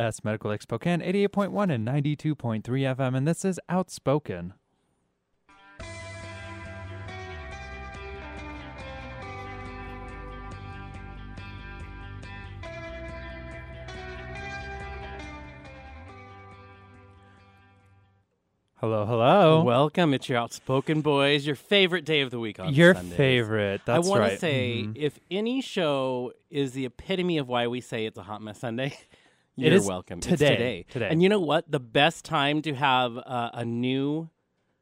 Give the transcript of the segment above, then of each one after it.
S Medical Lake Spokane, 88.1 and 92.3 FM, and this is Outspoken. Hello, hello. Welcome. It's your Outspoken Boys, your favorite day of the week on Your Sundays. favorite. That's I want right. to say, Mhm. if any show is the epitome of why we say it's a hot mess Sunday, you're welcome. It's today. today. Today. And you know what? The best time to have uh, a new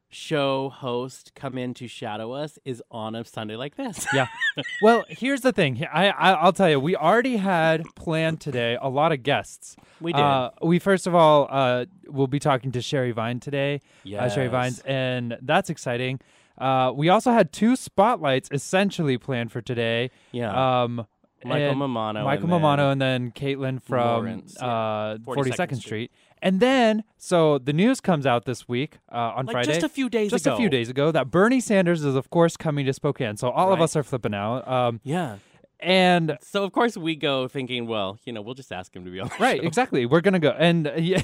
show host come in to shadow us is on a Sunday like this. Yeah. well, here's the thing. I, I I'll tell you, we already had planned today a lot of guests. We did. Uh, we first of all uh, we'll be talking to Sherry Vine today. uh, Sherry. Vines, and that's exciting. Uh, we also had two spotlights essentially planned for today. yeah. Um, Michael and Mamano. Michael and Mamano, then- and then Caitlin from Lawrence, uh, 42nd 42nd Street. Street. And then, so the news comes out this week uh, on Like Friday. just a few days just ago. a few days ago that Bernie Sanders is of course coming to Spokane. So all of us are flipping out. Um, Yeah. and So of course we go thinking, well, you know, we'll just ask him to be on the right, show. exactly. We're gonna go, and uh, yeah,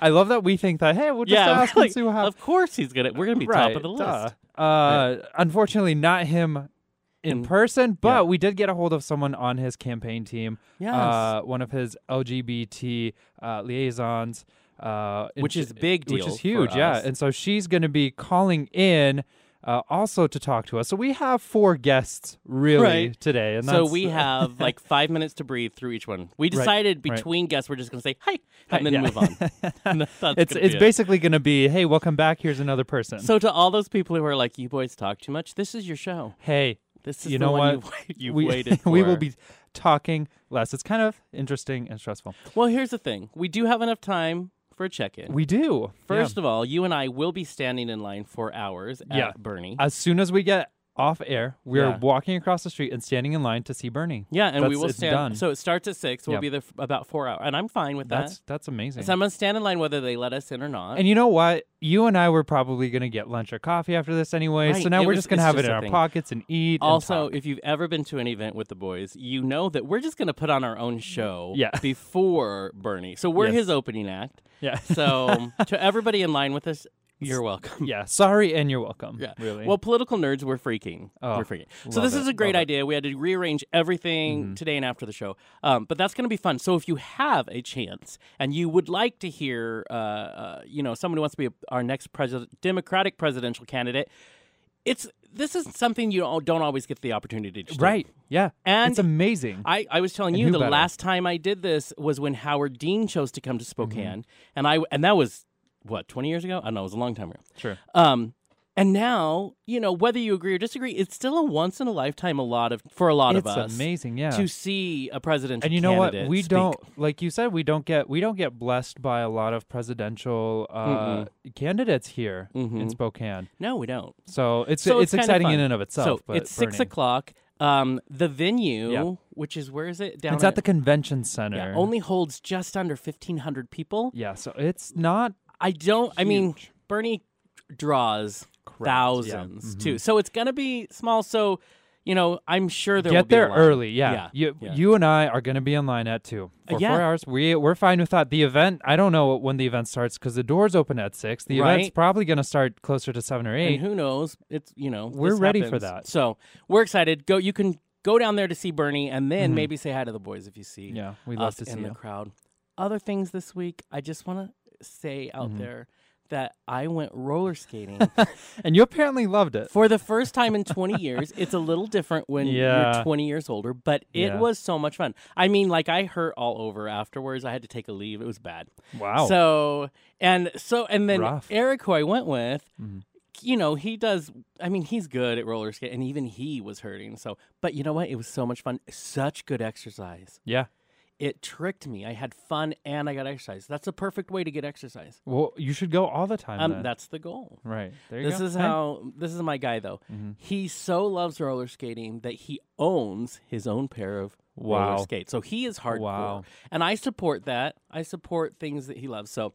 I love that we think that. Hey, we'll just yeah, ask like, and see what happens. Of course he's gonna. We're gonna be right, top of the list. Uh, Unfortunately, not him in In- person, but yeah. we did get a hold of someone on his campaign team. Yes. Uh, one of his LGBT uh, liaisons, uh, Which is big which is huge, yeah. And so she's going to be calling in. Uh, also to talk to us, so we have four guests really Right. today, and so we have like five minutes to breathe through each one. We decided right. between guests we're just going to say hi Hi, and then yeah. move on. It's it's it. basically going to be, hey, welcome back. Here's another person. So to all those people who are like, "You boys talk too much," this is your show. hey, This is You the know one what? You've, you've we waited. we will be talking less. It's kind of interesting and stressful. Well, here's the thing: we do have enough time for a check-in. We do First of all, you and I will be standing in line for hours at Yeah. Bernie. as soon as we get off air, we are Yeah. walking across the street and standing in line to see Bernie. yeah, and we That's- will stand. done. So it starts at six. We'll Yeah. be there about four hours, and I'm fine with that. That's that's amazing. So I'm gonna stand in line whether they let us in or not. and you know what? You and I were probably going to get lunch or coffee after this anyway. So now it we're was- just it's have it in our thing. pockets and eat. and also, talk. if you've ever been to an event with the boys, you know that we're just to put on our own show Yeah. before Bernie. So we're Yes. his opening act. yeah, So to everybody in line with us, you're welcome. yeah. Sorry, and you're welcome. Yeah. really. Well, political nerds, we're freaking. Oh, we're freaking. So this it, is a great love it. Mm-hmm. idea. We had to rearrange everything today and after the show, um, but that's going to be fun. So if you have a chance and you would like to hear, uh, uh, you know, someone who wants to be a, our next president, Democratic presidential candidate, it's this is something you don't, always get the opportunity to do. right? Yeah, And it's amazing. I, I was telling And you the better? last time I did this was when Howard Dean chose to come to Mm-hmm. Spokane, and I and that was what twenty years ago. I don't know it was a long time ago. sure. Um, and now you know whether you agree or disagree, it's still a once in a lifetime. A lot of for a lot It's of us amazing. Yeah. to see a presidential. and you know what we speak. don't like you said we don't get we don't get blessed by a lot of presidential uh, candidates here in Mhm. Spokane No, we don't. so it's So it's, it's exciting in and of itself so but it's six o'clock. Um, the venue, Yeah. which is where is it? Down it's at the convention center yeah, only holds just under fifteen hundred people. yeah so it's not I don't. I mean, Bernie draws yeah. thousands Mhm. too, so it's gonna be small. So, you know, I'm sure there will get be there early yeah, Yeah, you yeah. you and i are going to be in line at two for Uh, yeah. four hours we, we're fine with that the event i don't know when the event starts because the doors open at six the event's probably going to start closer to seven or eight And who knows? It's you know We're ready for that. So we're excited. Go. You can go down there to see Bernie, and then maybe say hi to the boys if you see Mm-hmm. yeah we'd love to see in the crowd. Other things this week, I just want to say out Mhm. there that I went roller skating and you apparently loved it for the first time in 20 years. It's a little different when Yeah. you're 20 years older, but it Yeah. was so much fun. I mean, like I hurt all over afterwards. I had to take a leave. It was bad. wow So and so and then Rough. Eric, who I went with, Mhm. you know, he does. I mean, he's good at roller skate, and even he was hurting. So, but you know what? It was so much fun. Such good exercise. yeah It tricked me. I had fun and I got exercise. That's a perfect way to get exercise. well you should go all the time Um, then. that's the goal. right there you This go is how. This is my guy though. Mhm. He so loves roller skating that he owns his own pair of Wow. roller skates. So he is hardcore, Wow. and I support that. I support things that he loves. So,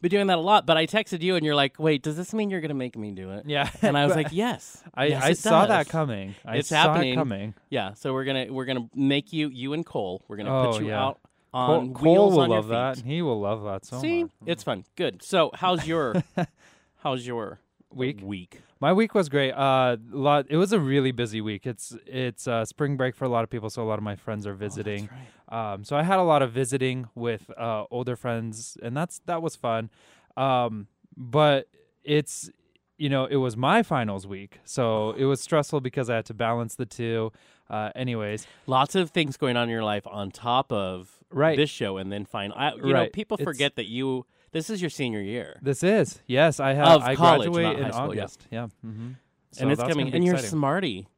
been doing that a lot. But I texted you, and you're like, "Wait, does this mean you're to make me do it?" yeah And I was like, "Yes, I, Yes, I saw that coming. I It's saw happening. it coming. Yeah, so we're gonna we're gonna make you you and Cole. We're gonna Oh, put you yeah. out on Cole, wheels will on love your that. He will love that so See, much. it's fun. Good. So, how's your how's your Week? Week. My week was great. Uh, lot. It was a really busy week. It's it's uh, spring break for a lot of people, so a lot of my friends Oh, are visiting. Um, so I had a lot of visiting with uh, older friends, and that's that was fun. Um, but it's you know it was my finals week, so it was stressful because I had to balance the two. Uh, anyways, Lots of things going on in your life on top of Right. this show, and then final. I, you know, Right. people It's- forget that you. This is your senior year, this is yes. I have Of I college, graduate in high school, yeah. August. Yeah, hmm and it's coming. And you're smarty.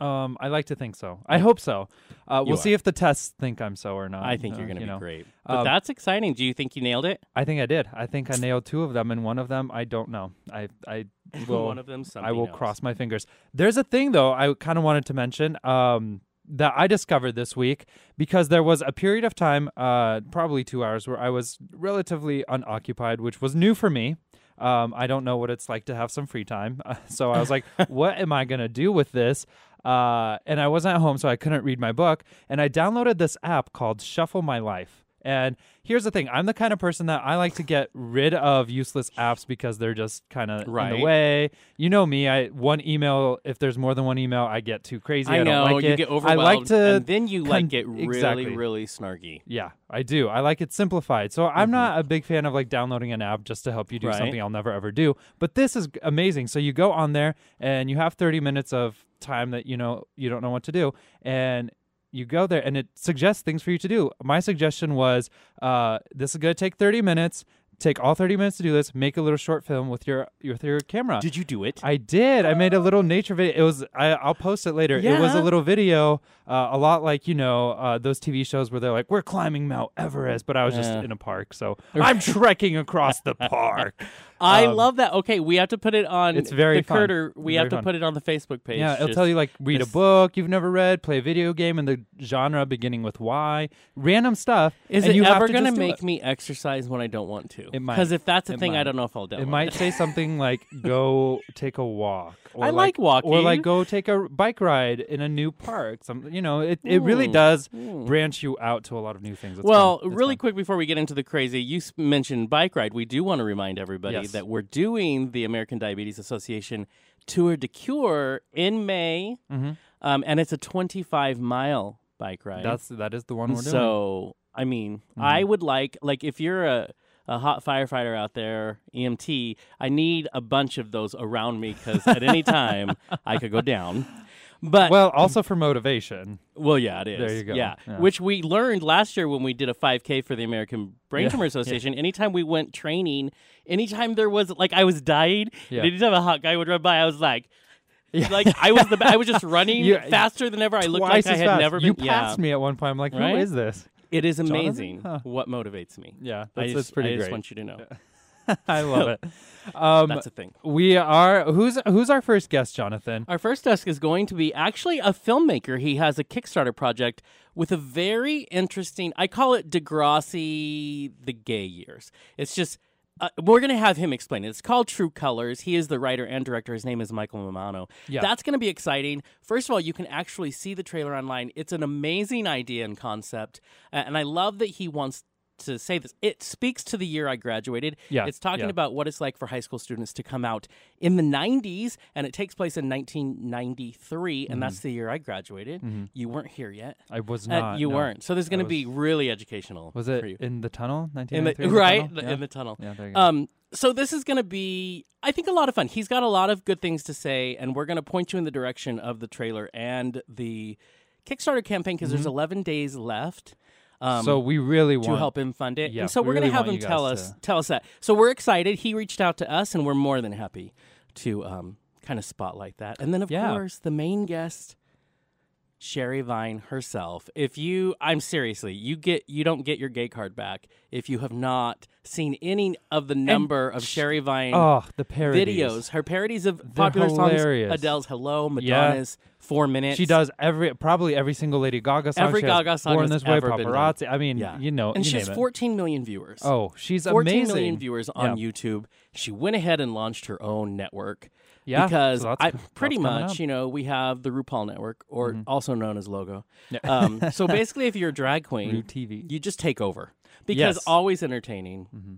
Um, I like to think so. I hope so. Uh, we'll see if the tests think I'm so or not. I think uh, you're going to you be know. great. But Um, that's exciting. Do you think you nailed it? I think I did. I think I nailed two of them, and one of them I don't know. I I will One of them. I will else. cross my fingers. There's a thing though I kind of wanted to mention um, that I discovered this week because there was a period of time, uh, probably two hours, where I was relatively unoccupied, which was new for me. Um, I don't know what it's like to have some free time, so I was like, "What am I gonna do with this?" Uh, and I wasn't at home, so I couldn't read my book. And I downloaded this app called Shuffle My Life. And here's the thing: I'm the kind of person that I like to get rid of useless apps because they're just kind of in Right. the way. You know me. I one email. If there's more than one email, I get too crazy. I, I know don't like you it. get I like to. and then you like con- get really, exactly. really snarky. yeah, I do. I like it simplified. So I'm mm-hmm. not a big fan of like downloading an app just to help you do Right. something I'll never ever do. But this is amazing. So you go on there and you have 30 minutes of time that you know you don't know what to do and you go there and it suggests things for you to do. My suggestion was uh, this is going to take 30 minutes. Take all 30 minutes to do this. Make a little short film with your with your camera. Did you do it? I did. I made a little nature video. It was. I, I'll post it later. Yeah. It was a little video, uh, a lot like you know uh, those TV shows where they're like, "We're climbing Mount Everest," but I was just Yeah. in a park, so I'm trekking across the park. I Um, love that. Okay, we have to put it on. It's very the fun. Curter. We It's have to fun. put it on the Facebook page. Yeah, it'll Just- tell you like read a book you've never read, play a video game in the genre beginning with Y, random stuff. Is and it you have ever to going to just do make it. me exercise when I don't want to? It might. Because if that's a It thing, I don't know if I'll download It might say something like "Go take a walk." Or I like walking. Or like go take a bike ride in a new park. Some, you know, it, it really Mm. does Mm. branch you out to a lot of new things. It's well, fun. It's really fun. quick before we get into the crazy, you s- mentioned bike ride. We do want to remind everybody Yes. that we're doing the American Diabetes Association Tour de Cure in May, Mhm. um, and it's a 25 mile bike ride. That's that is the one we're doing. so, I mean, I would like like if you're a a hot firefighter out there, EMT, I need a bunch of those around me because at any time I could go down. But well, also for motivation. well, yeah, it is. There you go. Yeah. Yeah. which we learned last year when we did a 5K for the American Brain Yeah. Tumor Association. Anytime we went training, anytime there was like I was dying, Yeah. anytime a hot guy would run by, I was like. Like I was the I was just running You- faster than ever. I looked like I had fast. never been. You yeah. passed me at one point. I'm like, who is Right? this? It is amazing Huh. what motivates me. Yeah, I that's, just, that's pretty I just great. want you to know I love it. Um, that's a thing. we are who's who's our first guest, Jonathan? Our first guest is going to be actually a filmmaker. He has a Kickstarter project with a very interesting. I call it Degrassi: The Gay Years. It's just. Uh, we're going to have him explain it. It's called True Colors. He is the writer and director. His name is Michael Mamano. Yeah. That's going to be exciting. First of all, you can actually see the trailer online. It's an amazing idea and concept. Uh, and I love that he wants to say this. It speaks to the year I graduated. Yeah, It's talking yeah. about what it's like for high school students to come out in the 90s, and it takes place in 1993, and that's the year I graduated. You weren't here yet. I was Uh, not. you no. weren't. So this is going to be really educational. Was for it you. in the tunnel? in 1993. the, right tunnel? Yeah. in the tunnel? yeah, there you go. Um, so this is going to be, I think, a lot of fun. He's got a lot of good things to say, and we're going to point you in the direction of the trailer and the Kickstarter campaign because there's 11 days left. Um, so we really want to help him fund it. Yeah, and so we we're really gonna have him tell us to- tell us that. So we're excited. He reached out to us, and we're more than happy to um, kind of spotlight that. And then of Yeah. course the main guest, Sherry Vine herself. If you, I'm seriously, you get you don't get your gay card back if you have not seen any of the number of Sherry Vine Oh, the parodies. videos. Her parodies of They're popular hilarious. songs. Adele's "Hello," Madonna's Four Minutes." She does every probably every single Lady Gaga song. Every She Gaga song Born This Way, ever been done. Paparazzi. I mean, Yeah. you know, and you she has name it. 14 million viewers. Oh, she's 14 amazing. million viewers on Yeah. YouTube. She went ahead and launched her own network. Yeah, because so I pretty much, up. Mm-hmm. you know, we have the RuPaul Network, or also known as Logo. Um, so basically, if you're a drag Ru queen, TV. you just take over because Yes. always entertaining. Mm-hmm.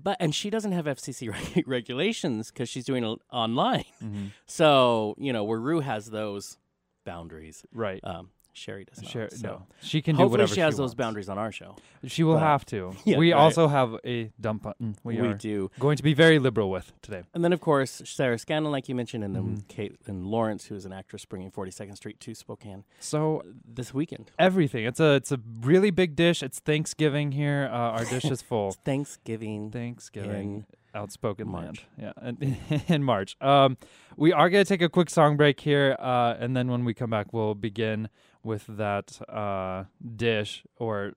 But and she doesn't have FCC reg- regulations because she's doing it online. Mm-hmm. So you know where Ru has those boundaries, Right. um, Sherry does not. Sure. so. No, she can do Hopefully, whatever she has those wants. boundaries on our show. She will but- have to. Yeah, we right. also have a dump button. We, We are do. going to be very liberal with today. And then, of course, Sarah Scanlon, like you mentioned, and then Mm-hmm. Kate and Lawrence, who is an actress bringing 42nd Street to Spokane So this weekend. everything. It's a it's a really big dish. It's Thanksgiving here. Uh, our dish is full. Thanksgiving. Thanksgiving. Outspoken March. land, yeah, and in March. Um, we are gonna take a quick song break here, uh, and then when we come back, we'll begin with that uh, dish or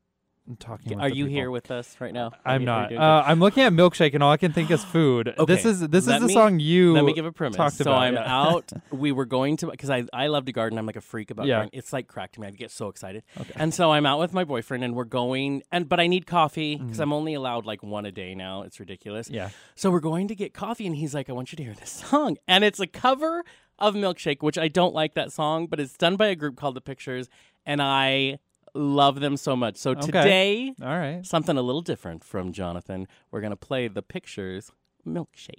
talking. Are you people. here with us right now? I'm you- not. Uh, I'm looking at milkshake, and all I can think is food. okay. This is this is the me- song you. Let me give a premise. so about, I'm yeah. out. We were going to because I I love to garden. I'm like a freak about Yeah. gardening. It's like crack to me. I get so excited. Okay. And so I'm out with my boyfriend, and we're going. And but I need coffee because I'm only allowed like one a day now. It's ridiculous. Mm-hmm. Yeah. So we're going to get coffee, and he's like, "I want you to hear this song," and it's a cover of Milkshake, which I don't like that song, but it's done by a group called The Pictures, and I love them so much. So today, All right. something a little different from Jonathan. We're gonna play The Pictures Milkshake.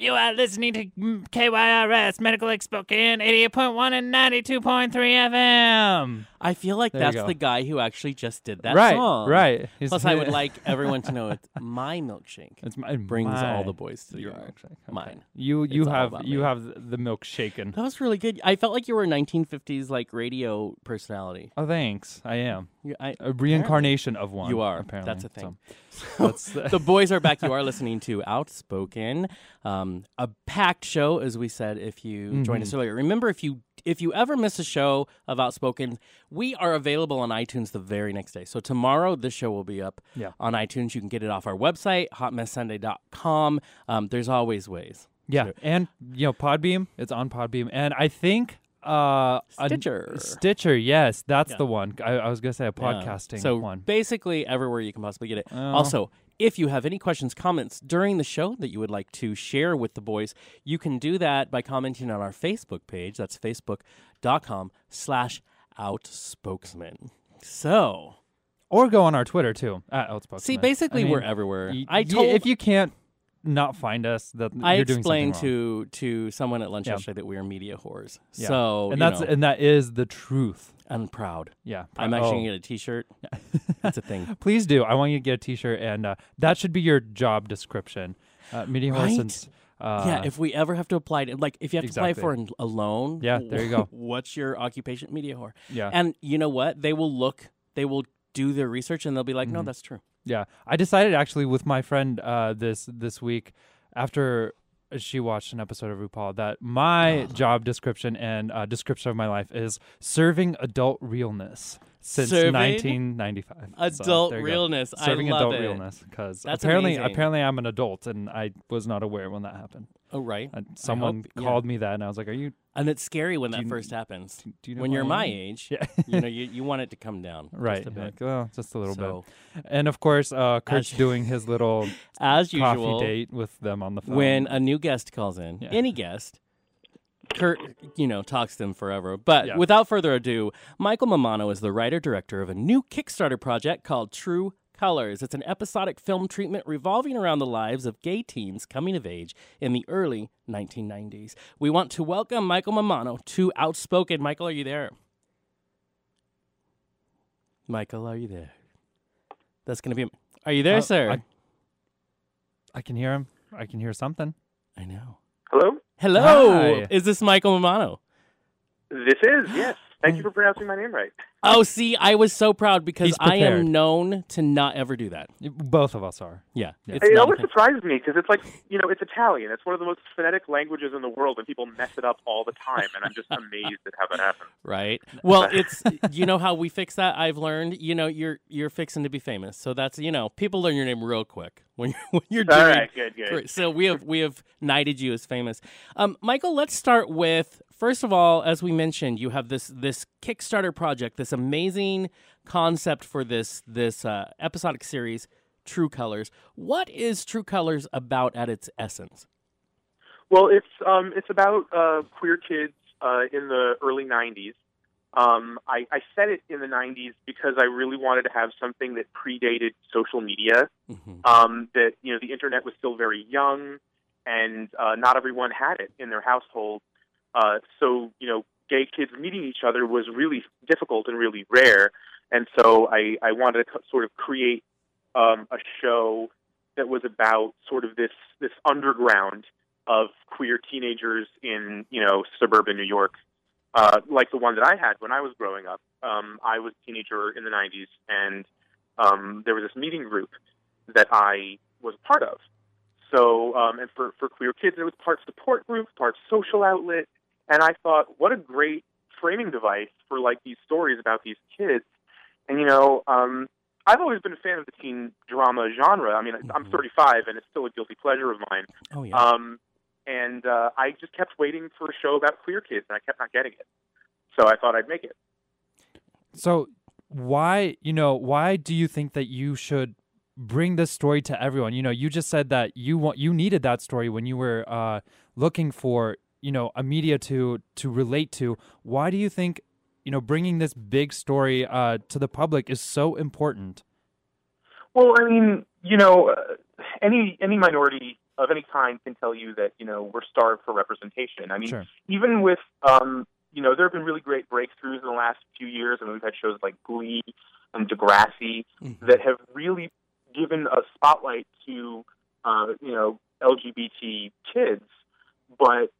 You are listening to KYRS Medical Lake Spokane, 88.1 and 92.3 FM. I feel like There you that's go. the guy who actually just did that right, song. right. He's- Plus, I would like everyone to know it's my milkshake. It's my, brings all the boys to the your yard. milkshake. Okay. Mine. You you It's all have about you me. have the milk shaken. That was really good. I felt like you were a 1950s like radio personality. Oh, thanks. I am You, I, a reincarnation of one. You are. Apparently, That's a thing. That's the- the boys are back. You are listening to Outspoken, um, a packed show, as we said. If you joined Mm-hmm. us earlier, remember if you if you ever miss a show of Outspoken, we are available on iTunes the very next day. So tomorrow, this show will be up Yeah. on iTunes. You can get it off our website, hotmesssunday.com. Um, there's always ways. yeah, and you know Podbean. It's on Podbean, and I think uh a- Stitcher. Stitcher, yes, that's Yeah. the one. I, I was gonna say a Yeah. podcasting So one. basically, everywhere you can possibly get it. Oh. Also, if you have any questions, comments during the show that you would like to share with the boys, you can do that by commenting on our Facebook page. That's facebook.com slash outspokesman. So, Or go on our Twitter too at Outspoken. see, basically, I mean, we're everywhere. y- I y- told if you can't not find us, that I you're doing explained to to someone at lunch Yeah. yesterday that we are media whores. Yeah. So, and that's know, and that is the truth. I'm proud. Yeah, I'm Oh. actually gonna get a T-shirt. That's a thing. Please do. I want you to get a T-shirt, and uh, that should be your job description. Uh, media Right? Horsens, Uh, yeah, if we ever have to apply to, like, if you have to Exactly. apply for an, a loan, Yeah, there you go. What's your occupation? Media whore. yeah, And you know what? They will look, they will do their research, and they'll be like, Mm-hmm. no, that's true. Yeah. I decided actually with my friend uh, this this week after she watched an episode of RuPaul that my job description and uh, description of my life is serving adult realness since Serving 1995. Adult go. realness. Serving I love adult it. realness because apparently amazing. apparently I'm an adult and I was not aware when that happened. Oh, right. And someone hope- yeah. called me that and I was like, "Are you? And it's scary when that you- first happens. Do you know when you're my age, Yeah. you know, you, you want it to come down. right. Just a bit. Like, well, just a little So, bit. And of course, uh, Kurt's As- doing his little as coffee usual, date with them on the phone. when a new guest calls in, Yeah. any guest, Kurt, you know, talks to them forever. But Yeah. without further ado, Michael Mamano is the writer director of a new Kickstarter project called True Colors. It's an episodic film treatment revolving around the lives of gay teens coming of age in the early 1990s. We want to welcome Michael Mamano to Outspoken. Michael, are you there? Michael, are you there? That's going to be. Are you there, Uh, sir? I- I can hear him. I can hear something. I know. Hello? Hello. Hi. Is this Michael Mamano? This is, yes. Thank you for pronouncing my name right. Oh, see, I was so proud because He's I prepared. am known to not ever do that. Both of us are. Yeah, Yeah. it's It not a always thing. surprises me because it's like, you know, it's Italian. It's one of the most phonetic languages in the world, and people mess it up all the time. And I'm just amazed at how that happens. right. Well, it's you know how we fix that. I've learned. You know, you're you're fixing to be famous, so that's you know people learn your name real quick when you're when you're doing. All right, good, good. So we have we have knighted you as famous. Um, Michael, let's start with first of all, as we mentioned, you have this this Kickstarter project, this amazing concept for this this uh, episodic series, True Colors. What is True Colors about at its essence? Well, it's um, it's about uh, queer kids uh, in the early '90s. Um, I, I set it in the '90s because I really wanted to have something that predated social media. Mm-hmm. Um, that you know, the internet was still very young, and uh, not everyone had it in their household. Uh, so you know, gay kids meeting each other was really difficult and really rare. And so I, I wanted to sort of create um, a show that was about sort of this this underground of queer teenagers in you know suburban New York, uh, like the one that I had when I was growing up. Um, I was a teenager in the '90s, and um, there was this meeting group that I was part of. So, um, and for for queer kids, it was part support group, part social outlet, and I thought, what a great framing device for like these stories about these kids. And you know, um, I've always been a fan of the teen drama genre. I mean, Mm-hmm. I'm 35, and it's still a guilty pleasure of mine. Oh yeah. Um, and uh, I just kept waiting for a show about queer kids, and I kept not getting it. So I thought I'd make it. So why, you know, why do you think that you should bring this story to everyone? You know, you just said that you want you needed that story when you were uh, looking for, you know, a media to to relate to. Why do you think, you know, bringing this big story uh, to the public is so important? Well, I mean, you know, uh, any any minority of any kind can tell you that you know we're starved for representation. I mean, Sure. even with um, you know, there have been really great breakthroughs in the last few years. I mean, we've had shows like Glee and Degrassi Mhm. that have really given a spotlight to uh, you know LGBT kids, but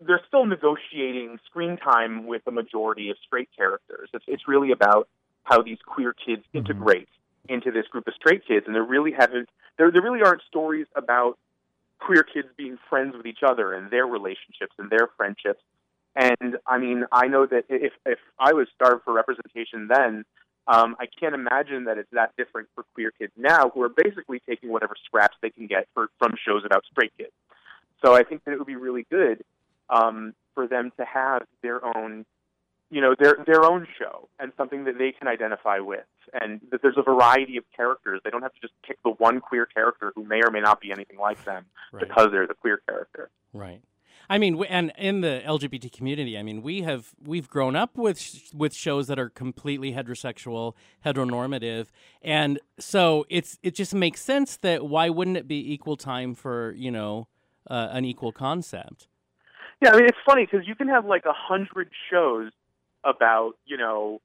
they're still negotiating screen time with a majority of straight characters. It's it's really about how these queer kids Mhm. integrate into this group of straight kids, and there really haven't there there really aren't stories about queer kids being friends with each other and their relationships and their friendships. And I mean, I know that if if I was starved for representation then, um, I can't imagine that it's that different for queer kids now, who are basically taking whatever scraps they can get for, from shows about straight kids. So I think that it would be really good um, for them to have their own, you know, their their own show and something that they can identify with, and that there's a variety of characters. They don't have to just pick the one queer character who may or may not be anything like them Right. because they're the queer character. Right. I mean, and in the LGBT community, I mean, we have we've grown up with with shows that are completely heterosexual, heteronormative, and so it's it just makes sense that why wouldn't it be equal time for you know uh, an equal concept? Yeah, I mean it's funny because you can have like a hundred shows about you know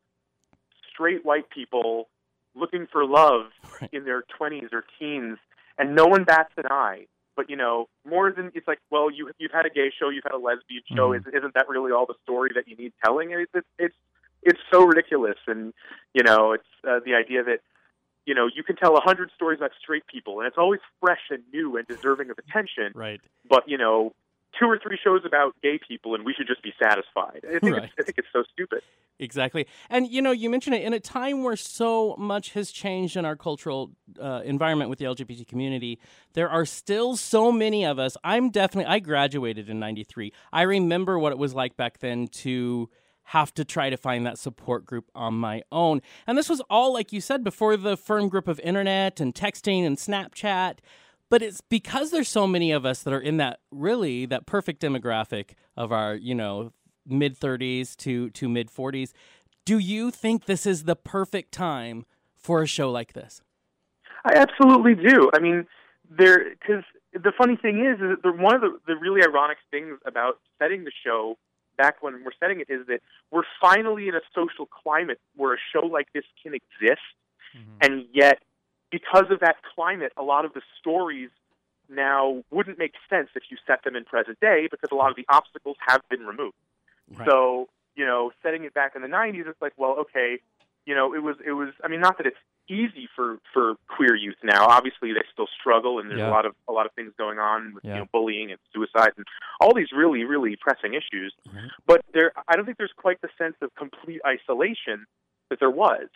straight white people looking for love Right. in their twenties or teens, and no one bats an eye. But you know, more than it's like, well, you you've had a gay show, you've had a lesbian show. Mhm. Is, isn't that really all the story that you need telling? It's it's it's, it's so ridiculous, and you know, it's uh, the idea that you know you can tell a hundred stories about straight people, and it's always fresh and new and deserving of attention Right. but you know, two or three shows about gay people, and we should just be satisfied. I think Right. it's, I think it's so stupid. Exactly. And you know, you mentioned it in a time where so much has changed in our cultural uh, environment with the LGBT community. There are still so many of us. I'm definitely I graduated in 93. I remember what it was like back then to have to try to find that support group on my own. And this was all like you said before the firm grip of internet and texting and Snapchat. But it's because there's so many of us that are in that really that perfect demographic of our, you know, mid 30s to to mid 40s. Do you think this is the perfect time for a show like this? I absolutely do. I mean, there because the funny thing is, is that the, one of the, the really ironic things about setting the show back when we're setting it is that we're finally in a social climate where a show like this can exist, mm-hmm. and yet because of that climate, a lot of the stories now wouldn't make sense if you set them in present day because a lot of the obstacles have been removed. Right. So, you know, setting it back in the 90s, it's like, well, okay, you know, it was, it was, I mean, not that it's easy for, for queer youth now. Obviously, they still struggle and there's Yeah. a lot of, a lot of things going on with, Yeah. you know, bullying and suicide and all these really, really pressing issues. Mhm. But there, I don't think there's quite the sense of complete isolation that there was.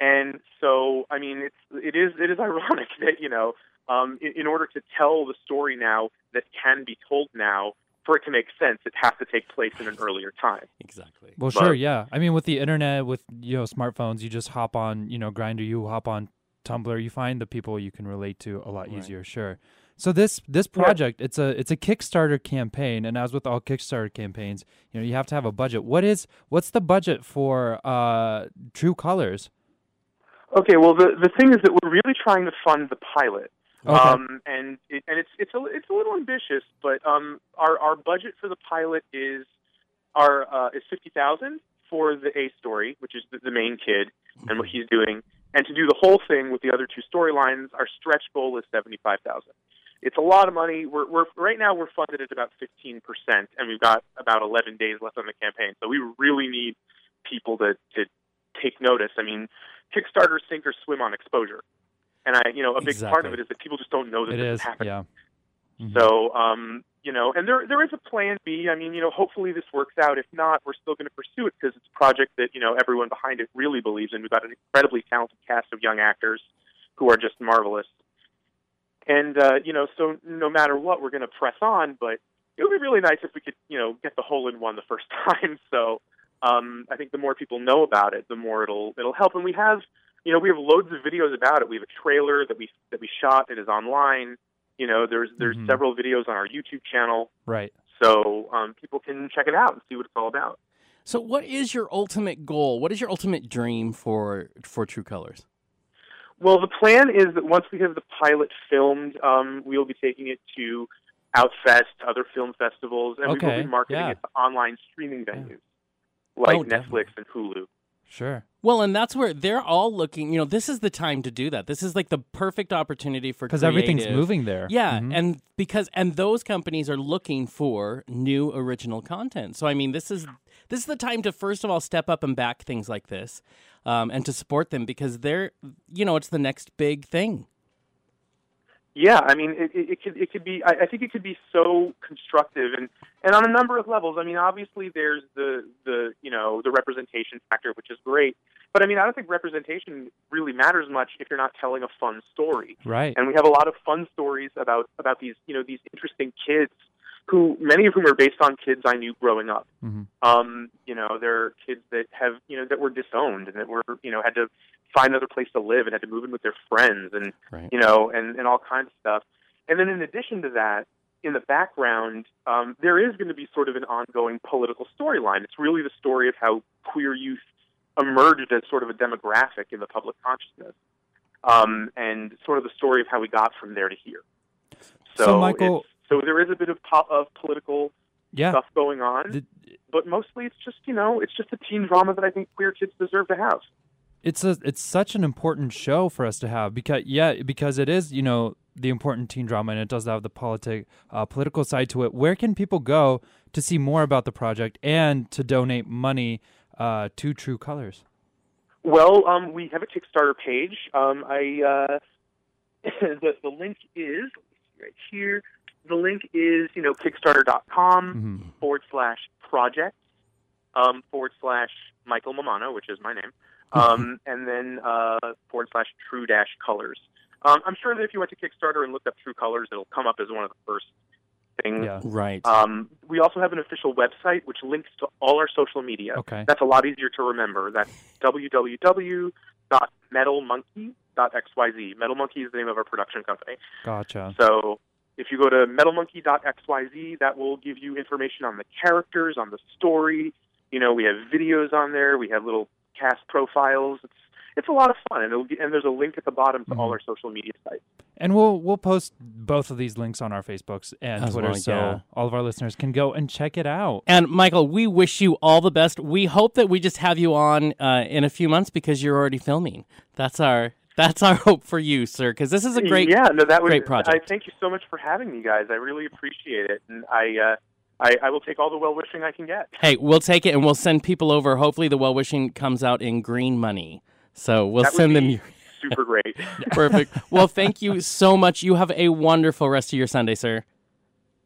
And so, I mean, it's, it is, it is ironic that, you know, um, in, in order to tell the story now that can be told now, for it to make sense, it has to take place in an earlier time. Exactly. Well, But- sure, yeah. I mean, with the internet, with you know smartphones, you just hop on, you know, Grindr, you hop on Tumblr, you find the people you can relate to a lot Right. easier. Sure. So this this Yeah. project, it's a it's a Kickstarter campaign, and as with all Kickstarter campaigns, you know you have to have a budget. What is what's the budget for uh, True Colors? Okay, well, the the thing is that we're really trying to fund the pilot, Okay. um, and it, and it's it's a it's a little ambitious, but um, our our budget for the pilot is our uh, is fifty thousand for the A story, which is the, the main kid and what he's doing, and to do the whole thing with the other two storylines, our stretch goal is seventy five thousand. It's a lot of money. We're, we're right now we're funded at about fifteen percent, and we've got about eleven days left on the campaign. So we really need people to to take notice. I mean, Kickstarter sink or swim on exposure, and I, you know, a big part of it is that people just don't know that it this is. happening. Yeah. Mhm. So, um, you know, and there there is a plan B. I mean, you know, hopefully this works out. If not, we're still going to pursue it because it's a project that you know everyone behind it really believes in. We've got an incredibly talented cast of young actors who are just marvelous. And uh, you know, so no matter what, we're going to press on. But it would be really nice if we could, you know, get the hole in one the first time. So um, I think the more people know about it, the more it'll it'll help. And we have, you know, we have loads of videos about it. We have a trailer that we that we shot that is online. You know, there's there's Mhm. several videos on our YouTube channel, Right. so um, people can check it out and see what it's all about. So, what is your ultimate goal? What is your ultimate dream for for True Colors? Well, the plan is that once we have the pilot filmed, um, we'll be taking it to Outfest, other film festivals, and we will be marketing yeah. it to online streaming venues like Oh, Netflix and Hulu. Sure. Well, and that's where they're all looking. You know, this is the time to do that. This is like the perfect opportunity for Because everything's moving there. Yeah, Mhm. and because and those companies are looking for new original content. So I mean, this is this is the time to first of all step up and back things like this, um, and to support them because they're you know it's the next big thing. Yeah, I mean, it, it, it could it could be. I, I think it could be so constructive, and and on a number of levels. I mean, obviously, there's the the you know the representation factor, which is great. But I mean, I don't think representation really matters much if you're not telling a fun story. Right. And we have a lot of fun stories about about these you know these interesting kids who many of whom are based on kids I knew growing up. Mhm. Um, you know, they're kids that have you know that were disowned and that were you know had to find another place to live and had to move in with their friends and Right. you know and and all kinds of stuff. And then in addition to that, in the background, um, there is going to be sort of an ongoing political storyline. It's really the story of how queer youth emerged as sort of a demographic in the public consciousness, um, and sort of the story of how we got from there to here. So, So, Michael- it's- so there is a bit of po- of political Yeah. stuff going on, The- but mostly it's just you know it's just a teen drama that I think queer kids deserve to have. it's a it's such an important show for us to have because yeah because it is you know the important teen drama and it does have the politic uh, political side to it. Where can people go to see more about the project and to donate money uh, to True Colors? Well, um, we have a Kickstarter page. Um, I uh, the the link is right here. The link is you know Kickstarter.com Mhm. forward slash project um, forward slash Michael Mamano, which is my name, um, and then uh, forward slash True Dash Colors. Um, I'm sure that if you went to Kickstarter and looked up True Colors, it'll come up as one of the first things. Yeah. Right. Um, we also have an official website which links to all our social media. Okay. That's a lot easier to remember. That's www.metalmonkey.xyz. Metal Monkey is the name of our production company. Gotcha. So if you go to metalmonkey.xyz, that will give you information on the characters, on the story. You know, we have videos on there. We have little cast profiles. It's it's a lot of fun, and, it'll be, and there's a link at the bottom to all Mhm. our social media sites. And we'll we'll post both of these links on our Facebooks and As Twitter, well, so yeah. all of our listeners can go and check it out. And Michael, we wish you all the best. We hope that we just have you on uh, in a few months because you're already filming. That's our that's our hope for you, sir. Because this is a great. yeah, no, that was great project. I thank you so much for having me, guys. I really appreciate it, and I uh, I, I will take all the well wishing I can get. Hey, we'll take it and we'll send people over. Hopefully, the well wishing comes out in green money. So we'll That send them. your- super great. Perfect. Well, thank you so much. You have a wonderful rest of your Sunday, sir.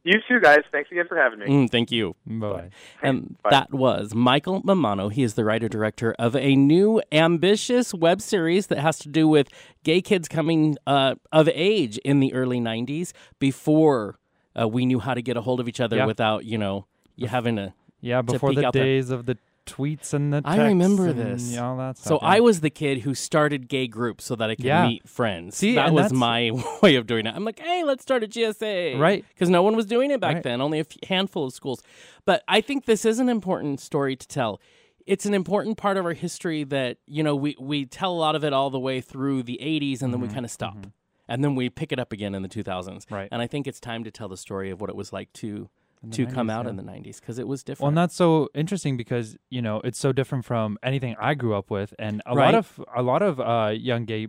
You too, guys. Thanks again for having me. Mm, thank you. Bye. And Bye. that was Michael Mamano. He is the writer director of a new ambitious web series that has to do with gay kids coming uh, of age in the early 90s before uh, we knew how to get a hold of each other Yeah. without, you know, you having a. Yeah, before peek the out there. days of the tweets and the I remember this. all that So stuff. I was the kid who started gay groups so that I could Yeah. meet friends. See, that was my way of doing it. I'm like, hey, let's start a GSA, Right. Because no one was doing it back Right. then, only a f- handful of schools. But I think this is an important story to tell. It's an important part of our history that you know we we tell a lot of it all the way through the 80s, and then we kind of stop, and then we pick it up again in the 2000s. Mm-hmm. Right. And I think it's time to tell the story of what it was like to to come out yeah. in the 90s because it was different. Well, and that's so interesting because you know it's so different from anything I grew up with, and a Right. lot of a lot of uh, young gay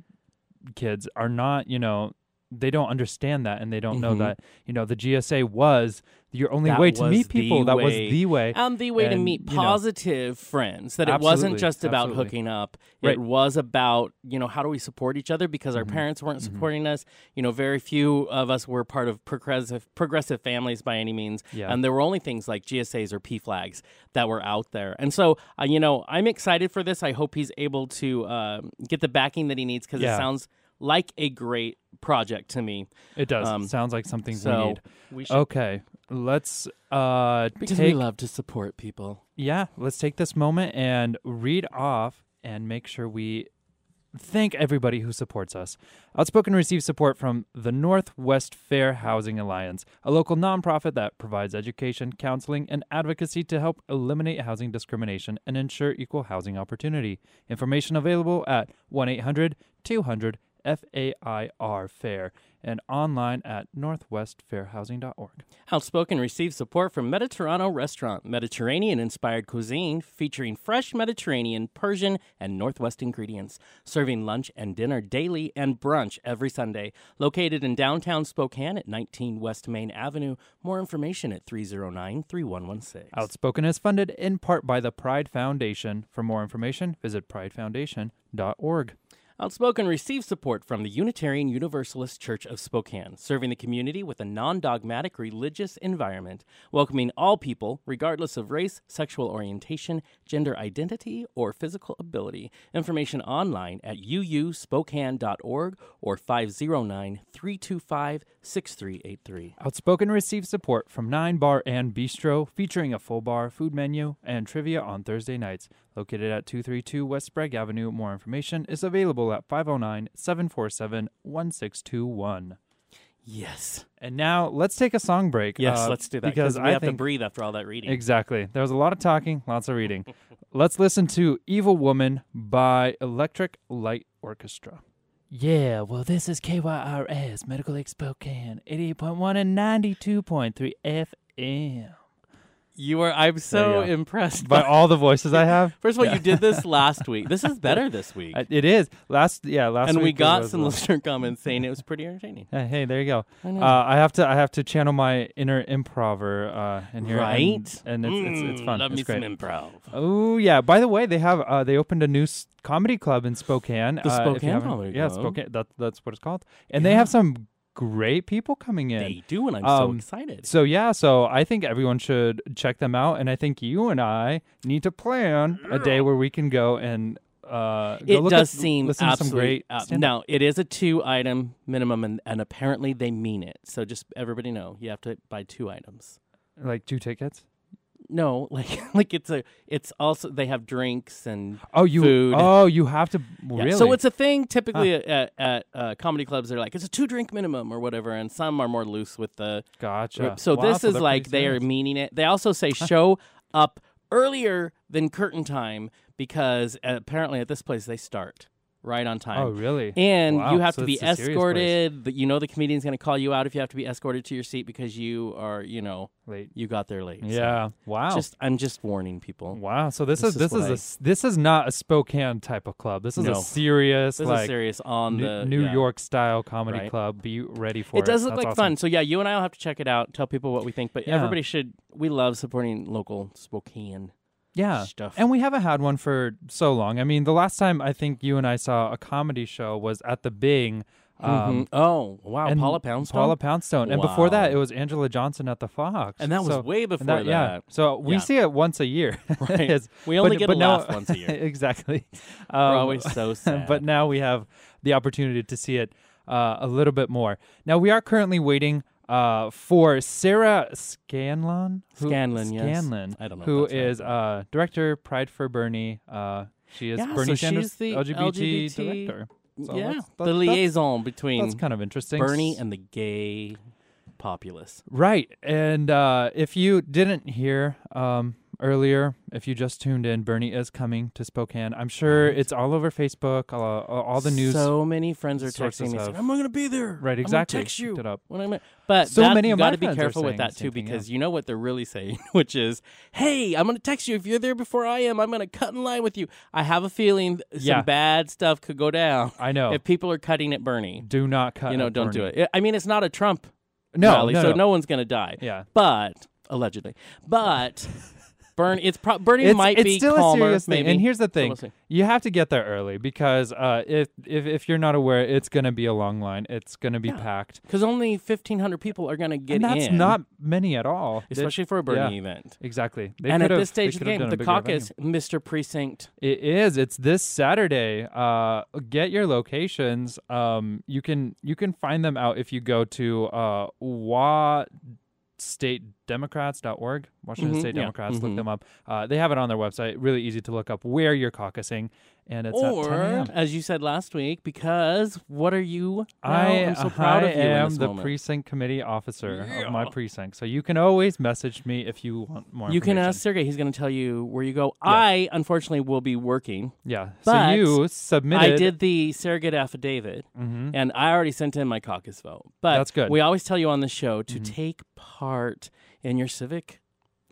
kids are not, you know, they don't understand that, and they don't know Mhm. that you know the GSA was your only That way to was meet the people. That was way. the way. and the way to and, meet you know- positive friends that it wasn't Absolutely, just about absolutely. hooking up Right. it was about you know how do we support each other because our Mhm, parents weren't mhm. supporting us you know very few of us were part of progressive progressive families by any means Yeah. and there were only things like GSAs or PFLAGs that were out there and so uh, you know I'm excited for this I hope he's able to um get the backing that he needs because Yeah. it sounds like a great project to me It does. Um, Sounds like something we need. we should Okay, let's uh because take we love to support people yeah, let's take this moment and read off and make sure we thank everybody who supports us. Outspoken receives support from the Northwest Fair Housing Alliance, a local nonprofit that provides education, counseling, and advocacy to help eliminate housing discrimination and ensure equal housing opportunity. Information available at 1 800 200 FAIR FAIR and online at northwestfairhousing.org. Outspoken receives support from Mediterrano Restaurant, Mediterranean inspired cuisine featuring fresh Mediterranean, Persian, and Northwest ingredients, serving lunch and dinner daily and brunch every Sunday. Located in downtown Spokane at 19 West Main Avenue. More information at 309 3116. Outspoken is funded in part by the Pride Foundation. For more information, visit pridefoundation.org. Outspoken receives support from the Unitarian Universalist Church of Spokane, serving the community with a non dogmatic religious environment, welcoming all people, regardless of race, sexual orientation, gender identity, or physical ability. Information online at uuspokane.org or 509 325 6383. Outspoken receives support from Nine Bar and Bistro, featuring a full bar, food menu, and trivia on Thursday nights. Located at 232 West Sprague Avenue. More information is available at 509 747 1621. Yes. And now let's take a song break. Yes, uh, let's do that because we I have think to breathe after all that reading. Exactly. There was a lot of talking, lots of reading. Let's listen to Evil Woman by Electric Light Orchestra. Yeah, well, this is KYRS, Medical Lake Spokane, 88.1 and 92.3 FM. You are, I'm so impressed By all the voices I have? First of all, Yeah. you did this last week. This is better this week. It is. Last, yeah, last week. and we got some listener comments saying it was pretty entertaining. Hey, hey, there you go. I. Uh, I have to, I have to channel my inner improver uh, in here, and- right? And, it's, it's, it's Mm, fun. Love it's me great. some improv. Oh yeah! By the way, they have uh, they opened a new s- comedy club in Spokane. The uh, Spokane Comedy yeah, Spokane. That, that's what it's called. And they have some great people coming in. They do, and I'm so Um, excited. So yeah, so I think everyone should check them out, and I think you and I need to plan a day where we can go and uh, It look does at, seem listen to some absolutely. great. uh, now it is a two item minimum, and, and apparently they mean it. So just everybody know you have to buy two items. like two tickets. No, like like it's a it's also they have drinks and Oh, you. Food. Oh, you have to Yeah, really. So it's a thing typically at, at uh, comedy clubs. They're like it's a two drink minimum or whatever, and some are more loose with the. gotcha. So Wow, this is like they are meaning it. They also say show up earlier than curtain time because apparently at this place they start right on time. Oh, really? And Wow, you have so to be it's a serious place. escorted. You know the comedian's going to call you out if you have to be escorted to your seat because you are, you know, Late. you got there late. So Yeah. Wow. Just I'm just warning people. Wow. So this, This is is this is a I- s this is not a Spokane type of club. This is No. a serious This like serious on New, the New yeah. York style comedy Right. club. Be ready for it. It does look That's like awesome. fun. So yeah, you and I will have to check it out. Tell people what we think. But Yeah. everybody should. We love supporting local Spokane Yeah. stuff. And we haven't had one for so long. I mean, the last time I think you and I saw a comedy show was at the Bing. Um, Mhm. oh wow, and Paula Poundstone. Paula Poundstone. And before that, it was Angela Johnson at the Fox. and that was So- way before that- that. Yeah. So we Yeah. see it once a year. Right. We only but- get but a now- laugh once a year. exactly. We're Um, always so sad. but now we have the opportunity to see it uh, a little bit more. Now we are currently waiting uh, for Sarah Scanlon. who- Scanlon, yes. Scanlon, I don't know Who that's right, uh, director Pride for Bernie. Uh, she is Yeah, Bernie so Sanders' she's the LGBT, LGBT director. So yeah, that's- the that's- liaison between That's kind of interesting. Bernie and the gay populace. Right. And uh, if you didn't hear um, earlier, if you just tuned in, Bernie is coming to Spokane. I'm sure Right. it's all over Facebook, all, all the news. So many friends are texting me, saying, "I'm going to be there." right, I'm exactly. gonna text you. It up. When I'm, but So that, many you of my got to be careful with that too, thing, because yeah. you know what they're really saying, which is, "Hey, I'm going to text you if you're there before I am. I'm going to cut in line with you." I have a feeling some Yeah. bad stuff could go down I know. if people are cutting at Bernie. do not cut. you know, at don't do Bernie. it. I mean, it's not a Trump No, rally, no, so no. no one's going to die. Yeah. But allegedly, but Bernie, it's pro- Bernie It's, might it's be still calmer, a serious thing. maybe. And here's the thing. we'll. You have to get there early because uh, if, if if you're not aware, it's going to be a long line. It's going to be Yeah. packed. Because only 1,500 people are going to get in. and that's in. not many at all. Especially for a Bernie yeah. event. exactly. They and at this stage of the game, the caucus, Mr. Precinct. It is. It's this Saturday. Uh, get your locations. Um, you can you can find them out if you go to uh, wa statedemocrats.org washington Mhm, state yeah, democrats look mhm. them up. Uh, they have it on their website really easy to look up where you're caucusing and it's at 10 a.m. as you said last week, because what are you? now? I, am so proud I of you in am the moment. precinct committee officer of my precinct, so you can always message me if you want more. You can ask Sergey. He's going to tell you where you go. Yeah. I, unfortunately, will be working. Yeah. So you submitted. I did the surrogate affidavit, Mhm. and I already sent in my caucus vote. But That's good. we always tell you on the show to Mhm. take part in your civic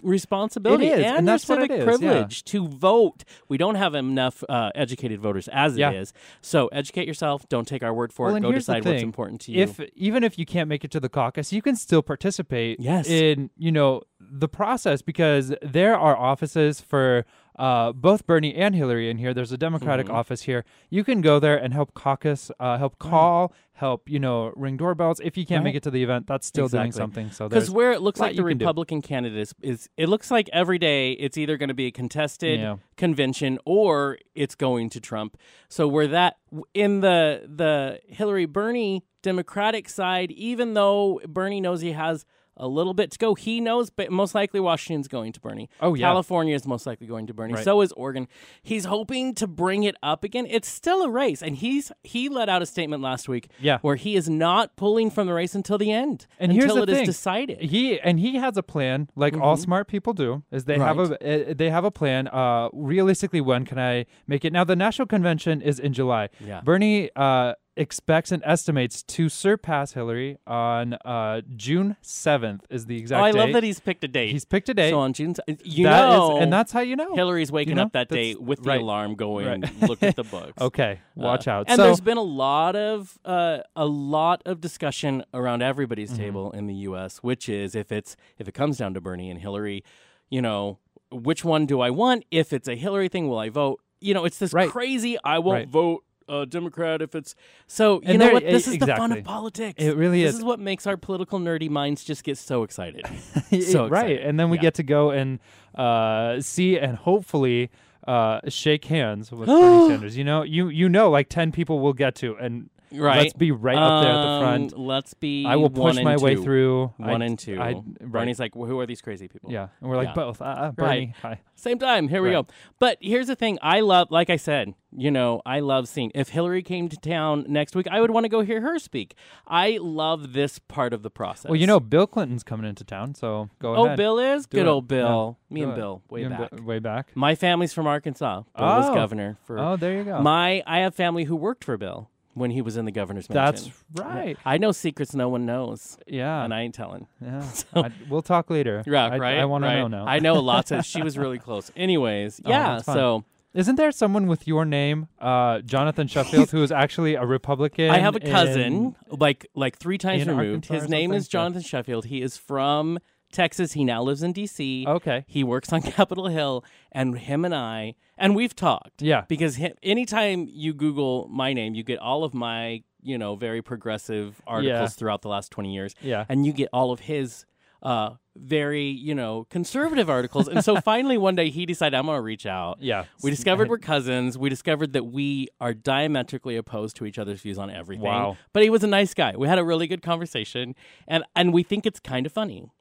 responsibility It is, and, and your that's what it civic is, yeah. privilege to vote. We don't have enough uh, educated voters as Yeah. it is. So educate yourself. Don't take our word for Well, it. Go decide what's important to you. if even if you can't make it to the caucus, you can still participate Yes. in you know the process because there are offices for uh, both Bernie and Hillary in here. There's a Democratic Mhm. office here. You can go there and help caucus, uh, help call, help you know ring doorbells. If you can't make it to the event, that's still doing something. So Because where it looks like the. Republican candidate is, is, it looks like every day it's either going to be a contested Yeah. convention or it's going to Trump. So where that in the the Hillary Bernie Democratic side, even though Bernie knows he has a little bit to go, he knows, but most likely Washington's going to Bernie. Oh, yeah. California is most likely going to Bernie. Right. So is Oregon. He's hoping to bring it up again. It's still a race, and he's he let out a statement last week Yeah. where he is not pulling from the race until the end, And here's until the it is thing. decided. He and he has a plan, like all smart people do. Is they have Mm-hmm. A uh, they have a plan. Uh, realistically, when can I make it? Now, the national convention is in July. Yeah. Bernie uh, expects and estimates to surpass Hillary on uh, June seventh. Is the exact Oh, I date. love that he's picked a date. He's picked a date. So on June, you That is- know, and that's how you know. Hillary's waking know, up that day with the right. alarm going. Right. Look at the books. Okay, watch Uh, out. And so, there's been a lot of uh, a lot of discussion around everybody's Mm-hmm. table in the U.S., which is if it's if it comes down to Bernie and Hillary, you know, which one do I want? If it's a Hillary thing, will I vote? You know, it's this Right. crazy. I won't vote. Uh, Democrat if it's so you And know there- what this is the fun exactly. of politics It really is. this is. is what makes our political nerdy minds just get so excited right, so excited. and then we Yeah. get to go and uh, see and hopefully uh, shake hands with Bernie Sanders. You know, you you know, like ten people will get to, and right let's be right up there at the Um, front. let's be I will one push and my way two. through one I- and two. I, right. Bernie's like, well, who are these crazy people? yeah, and we're like Yeah. both. Uh, uh, Bernie, hi. Same time. Here we Right. go. But here's the thing. I love, like I said, you know, I love seeing. If Hillary came to town next week, I would want to go hear her speak. I love this part of the process. Well, you know, Bill Clinton's coming into town, so go ahead. Oh, ahead. Bill is Do good it. old Bill. Yeah. Me Do and it. Bill, way You and back. Way back. My family's from Arkansas. Bill was Oh. governor for. Oh, there you go. My, I have family who worked for Bill when he was in the governor's mansion. That's right. I know secrets no one knows, Yeah, and I ain't telling. yeah. I- we'll talk later. Yeah, I, right. I want right. to know now. I know lots of. She was really close. Anyways, Oh, yeah. so Isn't there someone with your name, uh, Jonathan Sheffield, who is actually a Republican? I have a in- cousin, like like three times removed. Arkansas His name is Jonathan Sheffield. He is from Texas. He now lives in D.C. Okay. He works on Capitol Hill, and him and I, and we've talked. Yeah. Because hi anytime you Google my name, you get all of my, you know, very progressive articles Yeah. throughout the last 20 years. Yeah. And you get all of his uh, very you know conservative articles. and so finally one day he decided I'm going to reach out. Yeah. We discovered we're cousins. We discovered that we are diametrically opposed to each other's views on everything. Wow. But he was a nice guy. We had a really good conversation, and and we think it's kind of funny.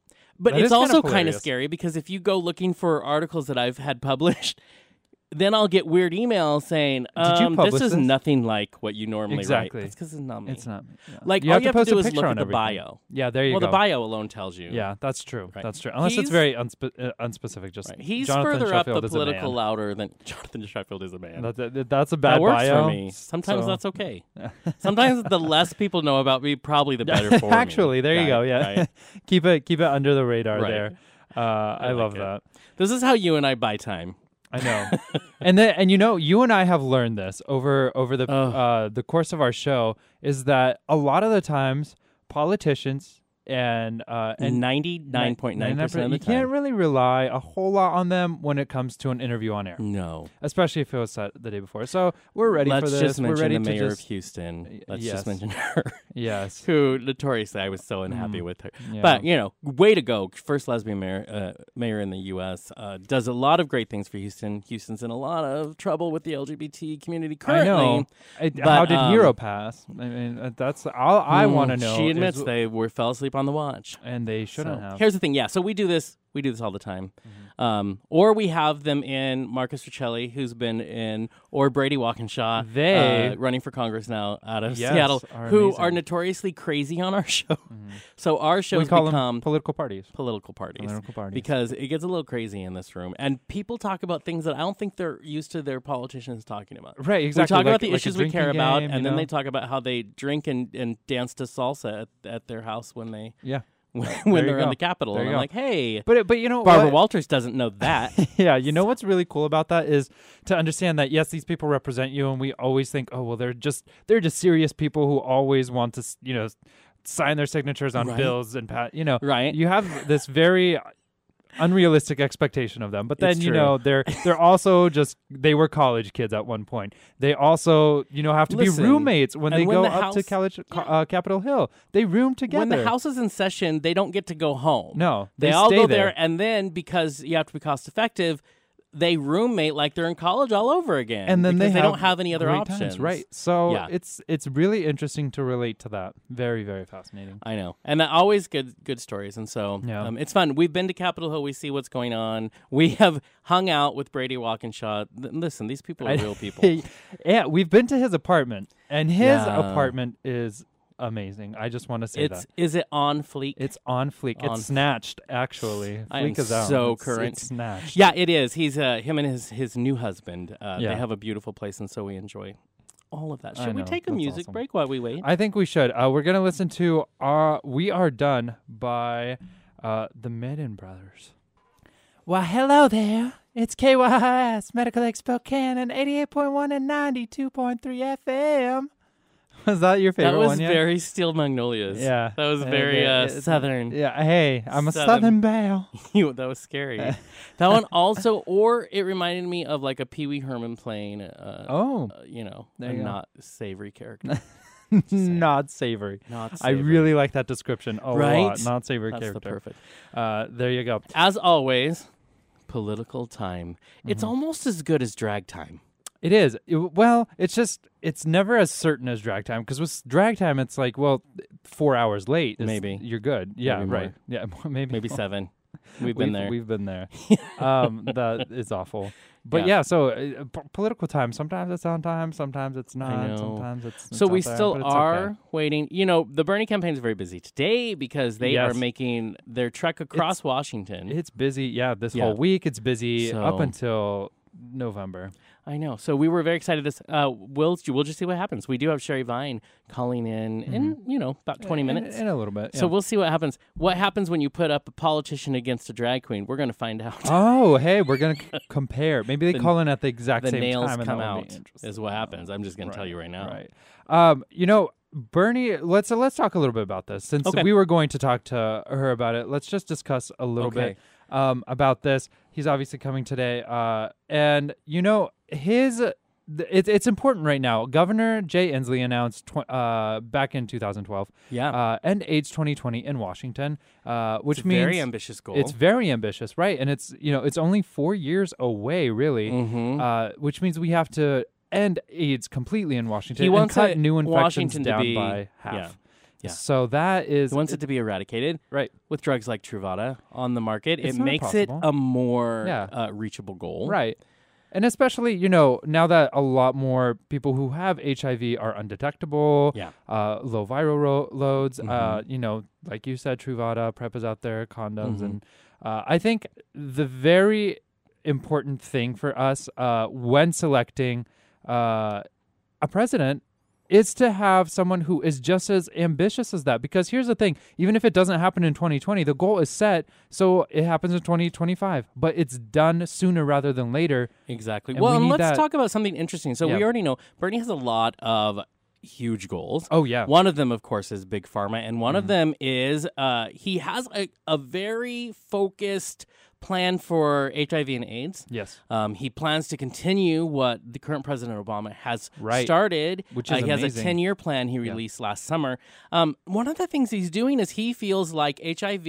But That it's is kind of also kind of scary because if you go looking for articles that I've had published, then I'll get weird emails saying, um, "This is this? nothing like what you normally Exactly. write." That's because it's not me. It's not. yeah. Like you all have you to have post to do is look at the everything. bio. Yeah, there you well, go. Well, the bio alone tells you. Yeah, that's true. Right. That's true. Unless He's- it's very unspe- uh, unspecific. Just Right. He's Jonathan further Sheffield up the is a man. political louder than Jonathan Sheffield is a man. That's a, that's a bad that works bio. for me. Sometimes so- that's okay. Sometimes the less people know about me, probably the better for me. Actually, there you go. Yeah, keep it keep it under the radar there. Uh, I, love that. This is how you and I buy time. I know. and then and you know, you and I have learned this over over the uh, the course of our show is that a lot of the times politicians and uh, and Ninety nine point nine percent of the you can't really rely a whole lot on them when it comes to an interview on air, No. especially if it was set the day before. So we're ready Let's for this. just we're mention ready the to mayor just of Houston. Let's yes. just mention her. yes, Who notoriously I was so unhappy with her. Mm. Yeah. But you know, way to go! First lesbian mayor, uh, mayor in the U.S. Uh, does a lot of great things for Houston. Houston's in a lot of trouble with the LGBT community currently. I know. I- but, How did um, Hero pass? I mean, that's all I Mm, want to know. She is- admits they were fell asleep on the watch. and they shouldn't So, have. Here's the thing. Yeah. So we do this. We do this all the time. Mm-hmm. Um, or we have them in Marcus Riccelli, who's been in, or Brady Walkinshaw, They- uh, running for Congress now out of Yes, Seattle, are who amazing. are notoriously crazy on our show. So our shows we call become political parties. political parties. Political parties. Because it gets a little crazy in this room, and people talk about things that I don't think they're used to their politicians talking about. Right, exactly. We talk like- about the like issues we care drinking about, and you then they talk about how they drink and, and dance to salsa at, at their house when they yeah. when, you they're in the Capitol. There and I'm go. like, hey, But but you know Barbara what? Walters doesn't know that. yeah, you know what's really cool about that is to understand that yes, these people represent you, and we always think, oh well, they're just they're just serious people who always want to you know sign their signatures on Right. bills and pat. You know, Right. You have this very unrealistic expectation of them, but then It's you true. know they're they're also just they were college kids at one point. They also you know have to Listen, be roommates when and they when go the up to house- college uh, Capitol Hill. They room together. when the house is in session, they don't get to go home. no, they, all stay go there, and then because you have to be cost effective, they roommate like they're in college all over again. and then they, they don't have any other options. times, right? So Yeah. it's it's really interesting to relate to that. Very very fascinating. I know, and that always good good stories, and so Yeah. um, it's fun. We've been to Capitol Hill. We see what's going on. We have hung out with Brady Walkinshaw. Listen, these people are real people. yeah, we've been to his apartment, and his Yeah. apartment is amazing. I just want to say it's that is it on fleek? it's on fleek. On- it's snatched actually. I am is out. so It's- current. It's snatched. yeah, it is. He's uh, him and his his new husband. Uh, Yeah. They have a beautiful place, and so we enjoy all of that. I Should we take a music awesome. break while we wait? I think we should. Uh, we're gonna listen to our "We Are Done" by uh, the Madden Brothers. Well, hello there. It's KYRS Medical Expo Spokane and 88.1 and 92.3 FM. Was that your favorite that was one yet? very Steel Magnolias. Yeah. that was Yeah, very yeah, uh, southern. Yeah, hey, I'm a Southern. Southern Belle. You- that was scary. that one also, or it reminded me of like a Pee Wee Herman playing, uh, Oh, uh, you know, There a you go. not savory character. not savory. Not I savory. really like that description a Right? lot. Not savory That's the character. perfect. Uh, there you go. As always, political time. Mm-hmm. It's almost as good as drag time. It is. It- well, it's just it's never as certain as drag time because with drag time it's like well, four hours late. is- Maybe. you're good. Yeah, Maybe right. more. Yeah, maybe Maybe more. seven. We've been there. We've been there. um, that is awful. But Yeah. yeah, so uh, p- political time. Sometimes it's on time. Sometimes it's not. Sometimes it's. it's so we there, still are okay. waiting. You know, the Bernie campaign is very busy today because they are making their trek across It's- Washington. It's busy. Yeah, this Yeah. whole week it's busy up until November. I know. So we were very excited. This uh, we'll we'll just see what happens. We do have Sherry Vine calling in in you know about twenty In- minutes. in, a little bit. So we'll see what happens. What happens when you put up a politician against a drag queen? We're going to find out. Oh, hey, we're gonna c- compare. Maybe they The- call in at the exact the same nails time, come that would be out is what happens. I'm just going to tell you right now. Right. Um, you know, Bernie. Let's uh, let's talk a little bit about this since Okay. we were going to talk to her about it. Let's just discuss a little Okay. bit um, about this. He's obviously coming today, uh, and you know his it's it's important right now. Governor Jay Inslee announced tw- uh, back in 2012, Yeah. uh, end AIDS 2020 in Washington, uh, which it's a means very ambitious goal. it's very ambitious, right? And it's you know it's only four years away, really, Mhm. uh, which means we have to end AIDS completely in Washington He and wants cut it- new infections Washington to down be- by half. yeah. Yeah. So that is He wants it to be eradicated. right. With drugs like Truvada on the market, It's it makes it a more Yeah. uh, reachable goal. Right. And especially, you know, now that a lot more people who have HIV are undetectable, Yeah. uh, low viral ro- loads, uh, Mhm. you know, like you said, Truvada, PrEP is out there, condoms. Mhm. And uh, I think the very important thing for us uh, when selecting uh, a president is to have someone who is just as ambitious as that. Because here's the thing even if it doesn't happen in 2020, the goal is set, so it happens in 2025, but it's done sooner rather than later. Exactly. And well, we and let's that- talk about something interesting. So Yeah. we already know Bernie has a lot of huge goals. Oh, yeah. One of them, of course, is big pharma, and one Mm-hmm. of them is uh, he has a, a very focused plan for HIV and AIDS. Yes. Um, he plans to continue what the current President Obama has Right. started. Which Uh, is he has a ten-year plan he released last summer. Um, one of the things he's doing is he feels like HIV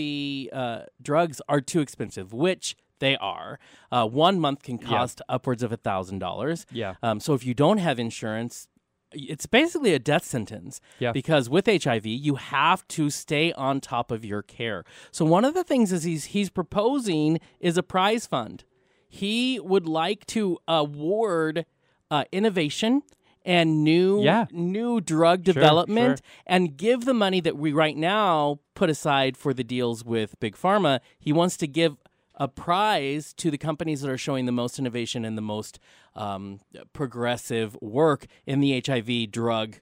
uh, drugs are too expensive, which they are. Uh, one month can cost upwards of a thousand dollars. Yeah. Um, so if you don't have insurance, it's basically a death sentence. Yeah. Because with HIV, you have to stay on top of your care. So one of the things is he's he's proposing is a prize fund. He would like to award uh, innovation and new Yeah. new drug Sure, development sure. and give the money that we right now put aside for the deals with big pharma. He wants to give a prize to the companies that are showing the most innovation and the most um, progressive work in the HIV drug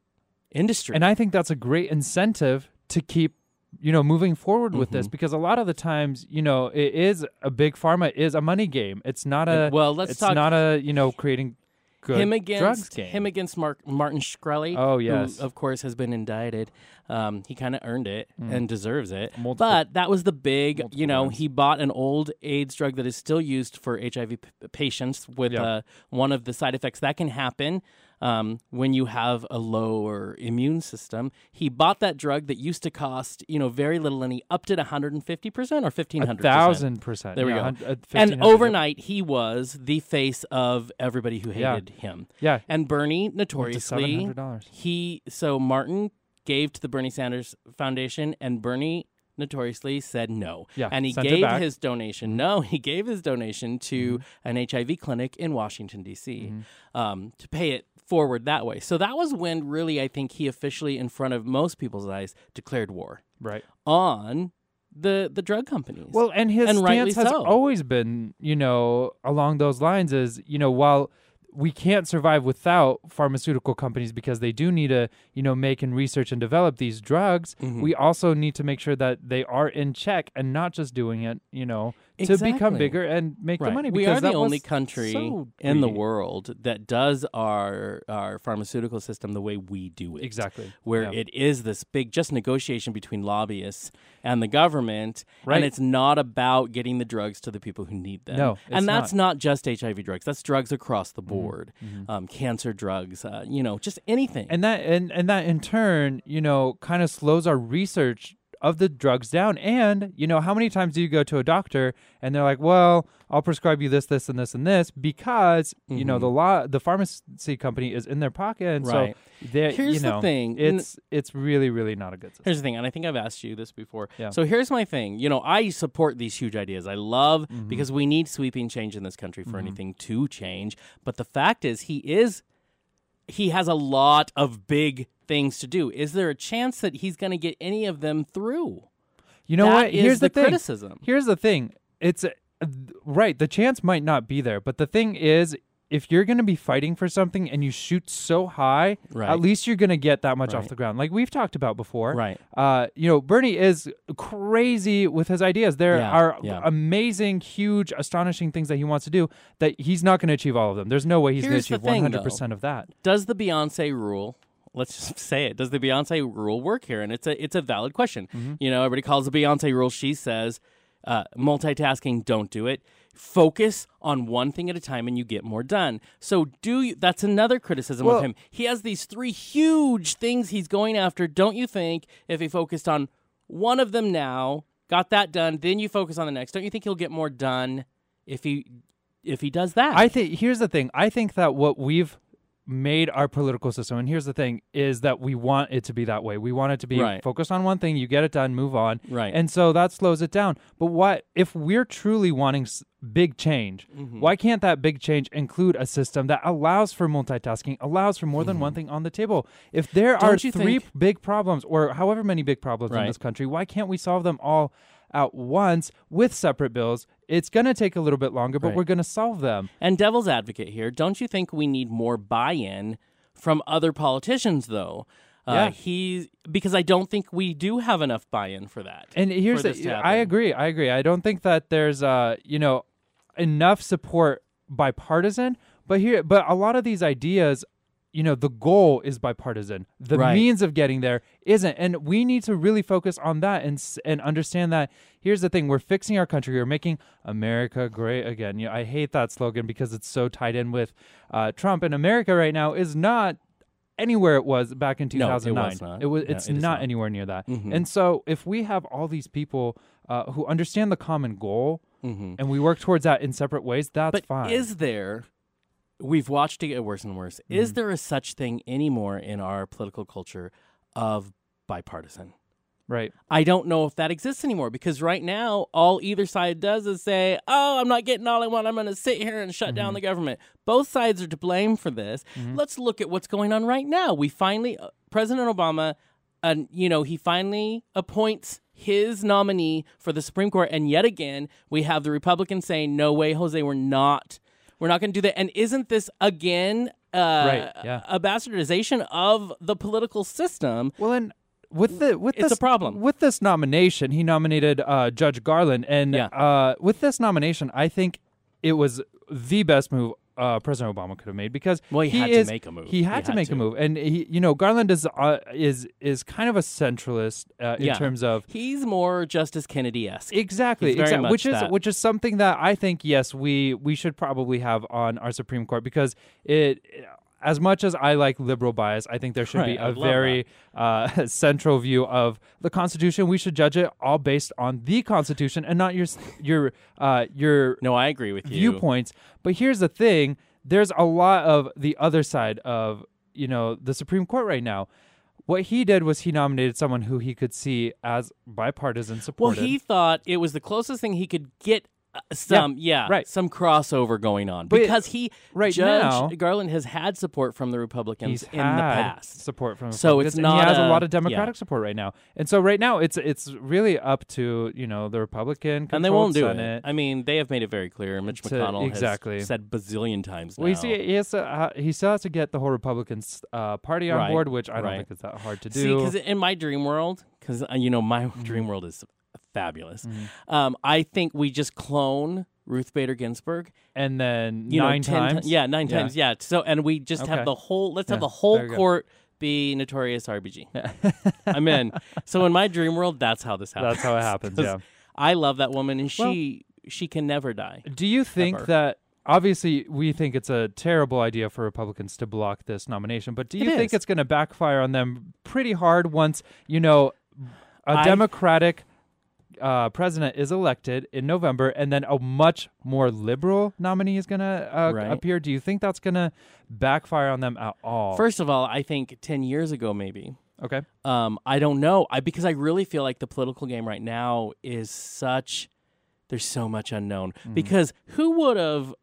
industry. And I think that's a great incentive to keep you know moving forward with Mm-hmm. this because a lot of the times you know it is a big pharma is a money game it's not a well, let's it's talk- not a you know creating good him drugs against him against Mark, Martin Shkreli. Oh, yes. who of course has been indicted. Um, he kind of earned it and deserves it. Mm. Multiple- but that was the big, you know, times. he bought an old AIDS drug that is still used for HIV p- patients with Yeah. uh, one of the side effects that can happen. Um, when you have a lower immune system, he bought that drug that used to cost you know very little, and he upped it 150 percent or 1500 a thousand percent There we go. And 1500, yep. overnight, he was the face of everybody who Yeah. hated him. yeah And Bernie, notoriously, he so Martin gave to the Bernie Sanders Foundation, and Bernie notoriously said no. Yeah, and he gave his donation. No, he gave his donation to Mm-hmm. an HIV clinic in Washington D.C. Um, to pay it forward that way. So that was when really I think he officially, in front of most people's eyes, declared war right on the the drug companies. Well, and his And stance has so. always been, you know, along those lines is, you know, while we can't survive without pharmaceutical companies because they do need to, you know, make and research and develop these drugs. Mm-hmm. We also need to make sure that they are in check and not just doing it, you know, to become bigger and make the Right. money. We because are the only country so in the world that does our our pharmaceutical system the way we do it. Exactly. Where Yeah. it is this big just negotiation between lobbyists and the government, Right. and it's not about getting the drugs to the people who need them. No, and that's not. not. just HIV drugs. That's drugs across Mm-hmm. the board, Um, cancer drugs, uh, you know, just anything. and that and and that in turn you know kind of slows our research of the drugs down and you know how many times do you go to a doctor and they're like well i'll prescribe you this this and this and this because you know the law the pharmacy company is in their pocket and Mm-hmm. Right. so Here's you the thing, it's it's really really not a good system Here's the thing, and I think I've asked you this before. Yeah. So here's my thing. You know, I support these huge ideas. I love Mm-hmm. because we need sweeping change in this country for anything to change. But the fact is, he is he has a lot of big things to do. Is there a chance that he's going to get any of them through? you know That what here's the the, thing criticism. here's the thing it's right the chance might not be there but the thing is if you're going to be fighting for something and you shoot so high Right. at least you're going to get that much Right. off the ground like we've talked about before Right. uh, you know bernie is crazy with his ideas there Yeah, are yeah. amazing huge astonishing things that he wants to do that he's not going to achieve all of them there's no way he's going to achieve thing, 100% of that Does the Beyonce rule? Let's just say it. Does the Beyonce rule work here? And it's a it's a valid question. Mm-hmm. You know, everybody calls the Beyonce rule. She says, uh, multitasking, don't do it. focus on one thing at a time and you get more done. So do you that's another criticism Well- of him. He has these three huge things he's going after. Don't you think if he focused on one of them now, got that done, then you focus on the next. Don't you think he'll get more done if he if he does that? I think here's the thing. I think that what we've made our political system, and here's the thing, is that we want it to be that way. We want it to be Right. focused on one thing, you get it done, move on. Right. And so that slows it down. But what if we're truly wanting s- big change? Mm-hmm. Why can't that big change include a system that allows for multitasking, allows for more than one thing on the table? If there are Mm-hmm. Don't you three think- big problems, or however many big problems in this country, why can't we solve them all? At once with separate bills, it's going to take a little bit longer, but Right. we're going to solve them. And devil's advocate here, don't you think we need more buy-in from other politicians though? Uh, Yeah. He's because I don't think we do have enough buy-in for that. And here's this the. I agree. I agree. I don't think that there's uh you know enough support bipartisan, but here but a lot of these ideas you know the goal is bipartisan. The Right. means of getting there isn't, and we need to really focus on that and and understand that. Here's the thing: we're fixing our country. We're making America great again. You know, I hate that slogan because it's so tied in with uh, Trump. And America right now is not anywhere it was back in 2009 No, it was 2009. not. It was. No, It's not not. anywhere near that. Mhm. And so, if we have all these people uh, who understand the common goal Mhm. and we work towards that in separate ways, that's But fine. is there? We've watched it get worse and worse. Is Mm-hmm. there a such thing anymore in our political culture of bipartisan? right? I don't know if that exists anymore because right now all either side does is say, "Oh, I'm not getting all I want. I'm going to sit here and shut Mm-hmm. down the government." Both sides are to blame for this. Let's look at what's going on right now. We finally uh, President Obama uh, you know, he finally appoints his nominee for the Supreme Court and yet again we have the Republicans saying, "No way, Jose, we're not we're not going to do that." And isn't this again uh, Right, yeah. a bastardization of the political system? Well, and with the with It's a this problem. with this nomination, he nominated uh, Judge Garland, and Yeah. uh, with this nomination, I think it was the best move uh, President Obama could have made because Well, he had to is- make a move. He had He to had make to. a move, and he, you know, Garland is uh, is is kind of a centralist uh, in Yeah. terms of He's more Justice Kennedy esque. Exactly, exactly. Which is which is something that I think yes we we should probably have on our Supreme Court because it. As much as I like liberal bias, I think there should be Right, I a very uh, central view of the Constitution. We should judge it all based on the Constitution and not your your uh, your No, I agree with you. viewpoints. But here's the thing: there's a lot of the other side of you know the Supreme Court right now. What he did was he nominated someone who he could see as bipartisan support. Well, he thought it was the closest thing he could get some, yeah, right. some crossover going on But because he, right Judge now- Garland has had support from the Republicans in the past. support from So Republicans, it's not he has a, a- lot of Democratic yeah. support right now, and so right now it's it's really up to you know the Republican And they won't do Senate. it. I mean, they have made it very clear. Mitch To- McConnell exactly. has said bazillion times now. Well, you see, he has to, uh, he still has to get the whole Republican uh, party on Right, board, which I don't right. think is that hard to See, do. because in my dream world, because uh, you know my Mm-hmm. dream world is fabulous. Um, I think we just clone Ruth Bader Ginsburg. and then You nine know, 10 ti- times, yeah, nine Yeah. times. Yeah. So, and we just Okay. have the whole. Let's have the whole you go. court be notorious RBG. I'm in. So in my dream world, that's how this happens. That's how it happens. Yeah. I love that woman, and she she can never die. Do you think Ever. that obviously we think it's a terrible idea for Republicans to block this nomination, but do you It think is. it's going to backfire on them pretty hard once you know a I- Democratic uh, president is elected in November, and then a much more liberal nominee is going to uh, Right. appear? Do you think that's going to backfire on them at all? First of all, I think ten years ago, maybe. okay, Um, I don't know. I because I really feel like the political game right now is such. There's so much unknown Mm-hmm. because who would have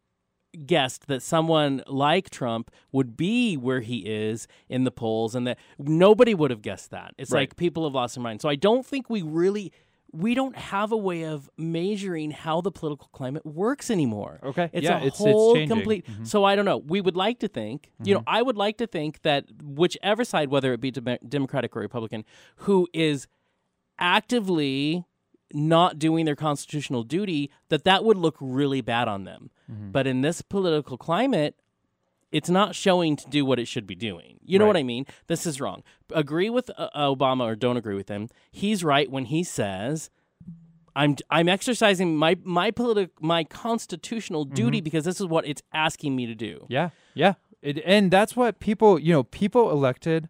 guessed that someone like Trump would be where he is in the polls, and that nobody would have guessed that. It's Right. like people have lost their mind. So I don't think we really. We don't have a way of measuring how the political climate works anymore. Okay. it's Yeah, a it's- it's whole changing. complete. Mhm. So I don't know. We would like to think, you know, I would like to think that whichever side, whether it be Dem- Democratic or Republican, who is actively not doing their constitutional duty, that that would look really bad on them. Mm-hmm. But in this political climate, it's not showing to do what it should be doing. You know Right. what I mean? This is wrong. Agree with uh, Obama or don't agree with him. He's right when he says I'm I'm exercising my my politic my constitutional duty because this is what it's asking me to do. Yeah, yeah, it, and that's what people, you know, people elected,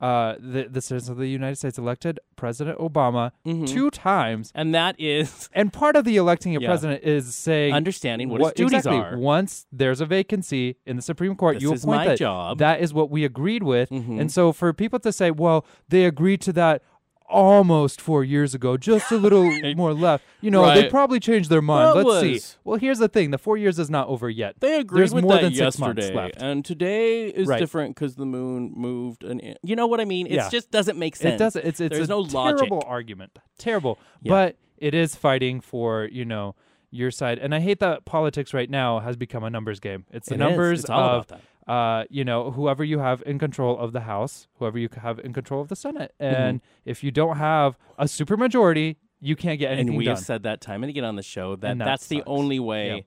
uh, the the citizens of the United States elected President Obama Mhm. two times, And that is and part of the electing a Yeah. president is saying understanding what, his duties exactly. are. Once there's a vacancy in the Supreme Court, This you appoint my that. job. That is what we agreed with, Mhm. and so for people to say, "Well, they agreed to that." Almost four years ago, just a little more left. You know, they probably changed their mind. That Let's see. Well, here's the thing: the four years is not over yet. They agreed There's with more that than six months yesterday, left. and today is Right. different because the moon moved. And it- you know what I mean? It Yeah. just doesn't make sense. It doesn't. It's it's There's a no logic. terrible argument. Terrible. Yeah. But it is fighting for you know your side, and I hate that politics right now has become a numbers game. It's the It numbers It's all of about that. Uh you know whoever you have in control of the House, whoever you have in control of the Senate, Mm-hmm. and if you don't have a supermajority, you can't get anything and we done. have said that time and again on the show that And that that's the only way. Yeah.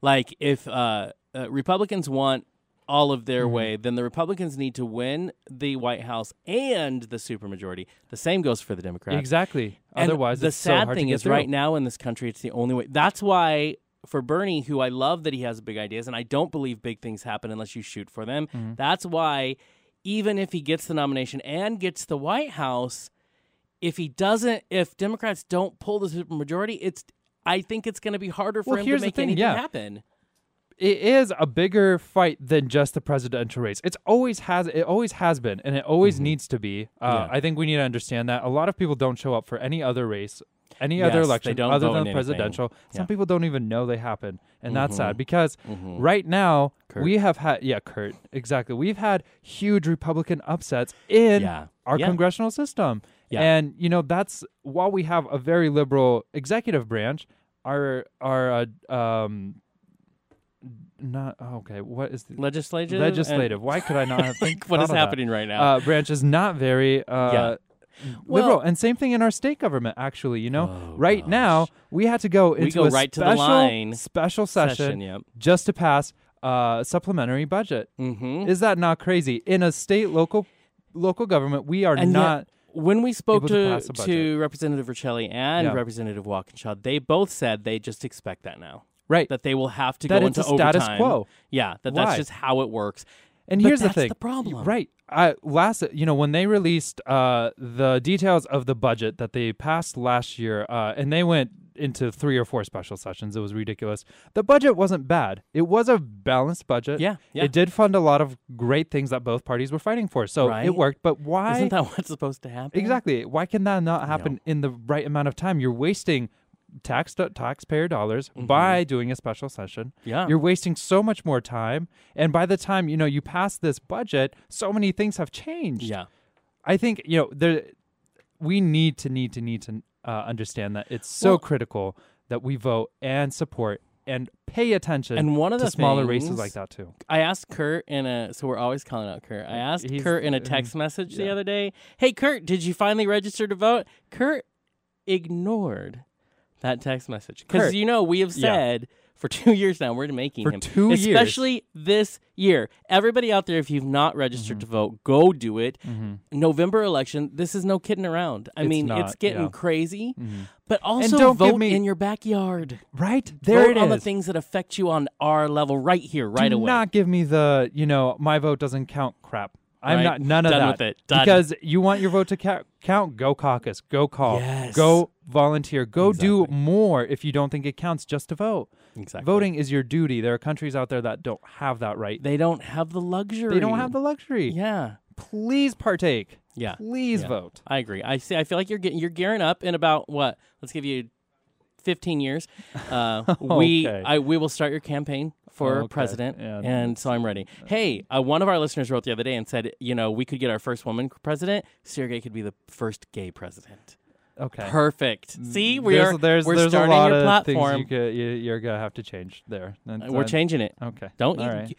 Like if uh, uh, Republicans want all of their Mhm. way, then the Republicans need to win the White House and the supermajority. The same goes for the Democrats. exactly. And Otherwise, the so sad to thing is, through. right now in this country, it's the only way. That's why for Bernie, who I love that he has big ideas, and I don't believe big things happen unless you shoot for them. Mhm. That's why, even if he gets the nomination and gets the White House, if he doesn't, if Democrats don't pull the supermajority, it's. I think it's going to be harder for Well, him to make thing, anything yeah. happen. it is a bigger fight than just the presidential race. It's always has it always has been, and it always Mhm. needs to be. Uh, Yeah. I think we need to understand that a lot of people don't show up for any other race, any other Yes, they election don't other vote than in anything. presidential. Some Yeah. people don't even know they happen, and that's sad Mhm. because Mhm. right now Kurt. we have had yeah, Kurt exactly. We've had huge Republican upsets in Yeah. our Yeah. congressional system. Yeah. And you know that's while we have a very liberal executive branch, our our uh, um not okay. What is the Legislative. and- legislative? Why could I not have think what is thought of that? happening right now? Uh, branch is not very uh, Liberal, Well- and same thing in our state government. Actually, you know, Oh, right now we had to go into go a right to the special line. special session, Session. Yep. just to pass uh, supplementary budget. Mm-hmm. Is that not crazy? In a state local local government, we are And yet- not. when we spoke to to, to. Representative Riccelli and Yeah. Representative Walkinshaw, they both said they just expect that now. Right. That they will have to That go into a status quo. Yeah, that Why? that's just how it works. And But here's the thing. the problem. Right. I last you know when they released uh the details of the budget that they passed last year uh and they went into three or four special sessions it was ridiculous. The budget wasn't bad. It was a balanced budget. Yeah, yeah. It did fund a lot of great things that both parties were fighting for. So Right. it worked, but why Isn't that what's supposed to happen? Exactly. Why can that not happen in the right amount of time? You're wasting tax taxpayer dollars Mhm. by doing a special session. Yeah. You're wasting so much more time, and by the time you know you pass this budget, so many things have changed. yeah. I think you know there. We need to need to need to uh, understand that it's so Well- critical that we vote and support and pay attention And one of to the smaller races like that too. I asked Kurt in a so we're always calling out Kurt. I asked He's- Kurt in a text message the other day, "Hey Kurt, did you finally register to vote?" Kurt ignored that text message because Kurt, you know we have yeah. said for two years now we're making For him two years. especially this year. Everybody out there, if you've not registered Mhm. to vote, go do it. Mm-hmm. November election. This is no kidding around. I It's mean, not, it's getting yeah. crazy, Mm-hmm. but also don't give vote me- in your backyard. Right there, vote it on the things that affect you on our level right here, right Do away. not give me the you know my vote doesn't count crap. I'm Right. not none of Done that with it. Done. because you want your vote to ca- count. Go caucus. Go call. Yes. Go volunteer. Go do Exactly. more if you don't think it counts just to vote. exactly. Voting is your duty. There are countries out there that don't have that right. They don't have the luxury. They don't have the luxury. Yeah. Please partake. Yeah. Please Yeah. vote. I agree. I see. I feel like you're getting you're gearing up in about what? Let's give you 15 years. Uh, We Okay. I we will start your campaign for Okay. president, Yeah, and so I'm ready. Hey, uh, one of our listeners wrote the other day and said, you know, we could get our first woman president. Sergey could be the first gay president. Okay. Perfect. See, we there's, are there's, we're there's starting a lot your of platform. things you could, you, you're gonna have to change there. And, Uh, We're uh, changing it. Okay. Don't All you? right.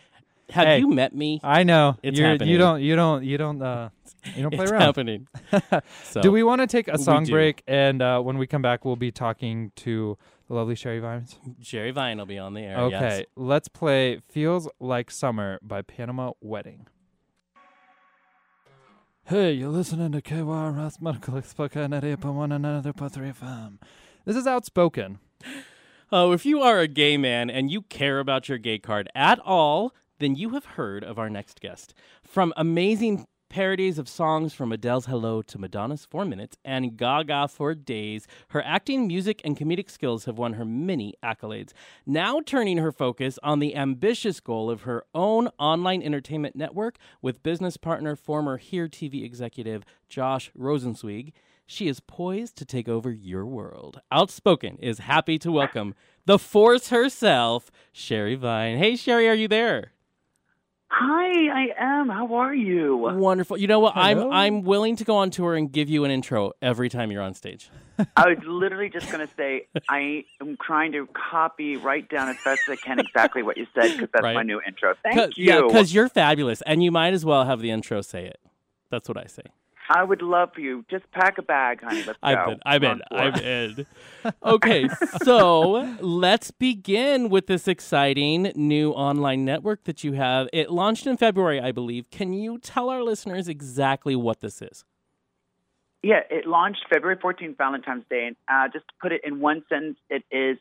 Have Hey. you met me? I know. It's You're, happening. You don't. You don't. You don't. Uh, you don't play it's around. happening. so, Do we want to take a song break? And uh, when we come back, we'll be talking to the lovely Sherry Vines. Sherry Vine will be on the air. Okay, yes. let's play "Feels Like Summer" by Panama Wedding. Hey, you're listening to KYRS Medical Explica and One Another Putri FM. This is Outspoken. Oh, if you are a gay man and you care about your gay card at all, then you have heard of our next guest. From amazing parodies of songs from Adele's Hello to Madonna's Four Minutes and Gaga for Days, her acting, music, and comedic skills have won her many accolades. Now turning her focus on the ambitious goal of her own online entertainment network with business partner, former Here TV executive Josh Rosenzweig, she is poised to take over your world. Outspoken is happy to welcome the force herself, Sherry Vine. Hey, Sherry, are you there? Hi, I am. How are you? Wonderful. You know what? Hello. I'm I'm willing to go on tour and give you an intro every time you're on stage. I was literally just going to say I am trying to copy, write down as best as I can exactly what you said because that's Right. my new intro. Thank Cause, you. Yeah, because you're fabulous, and you might as well have the intro say it. That's what I say. I would love for you. Just pack a bag, honey. Let's I'm go. in. I'm in. I'm in. Okay, so let's begin with this exciting new online network that you have. It launched in February, I believe. Can you tell our listeners exactly what this is? Yeah, it launched February 14th, Valentine's Day. And uh, just to put it in one sentence, it is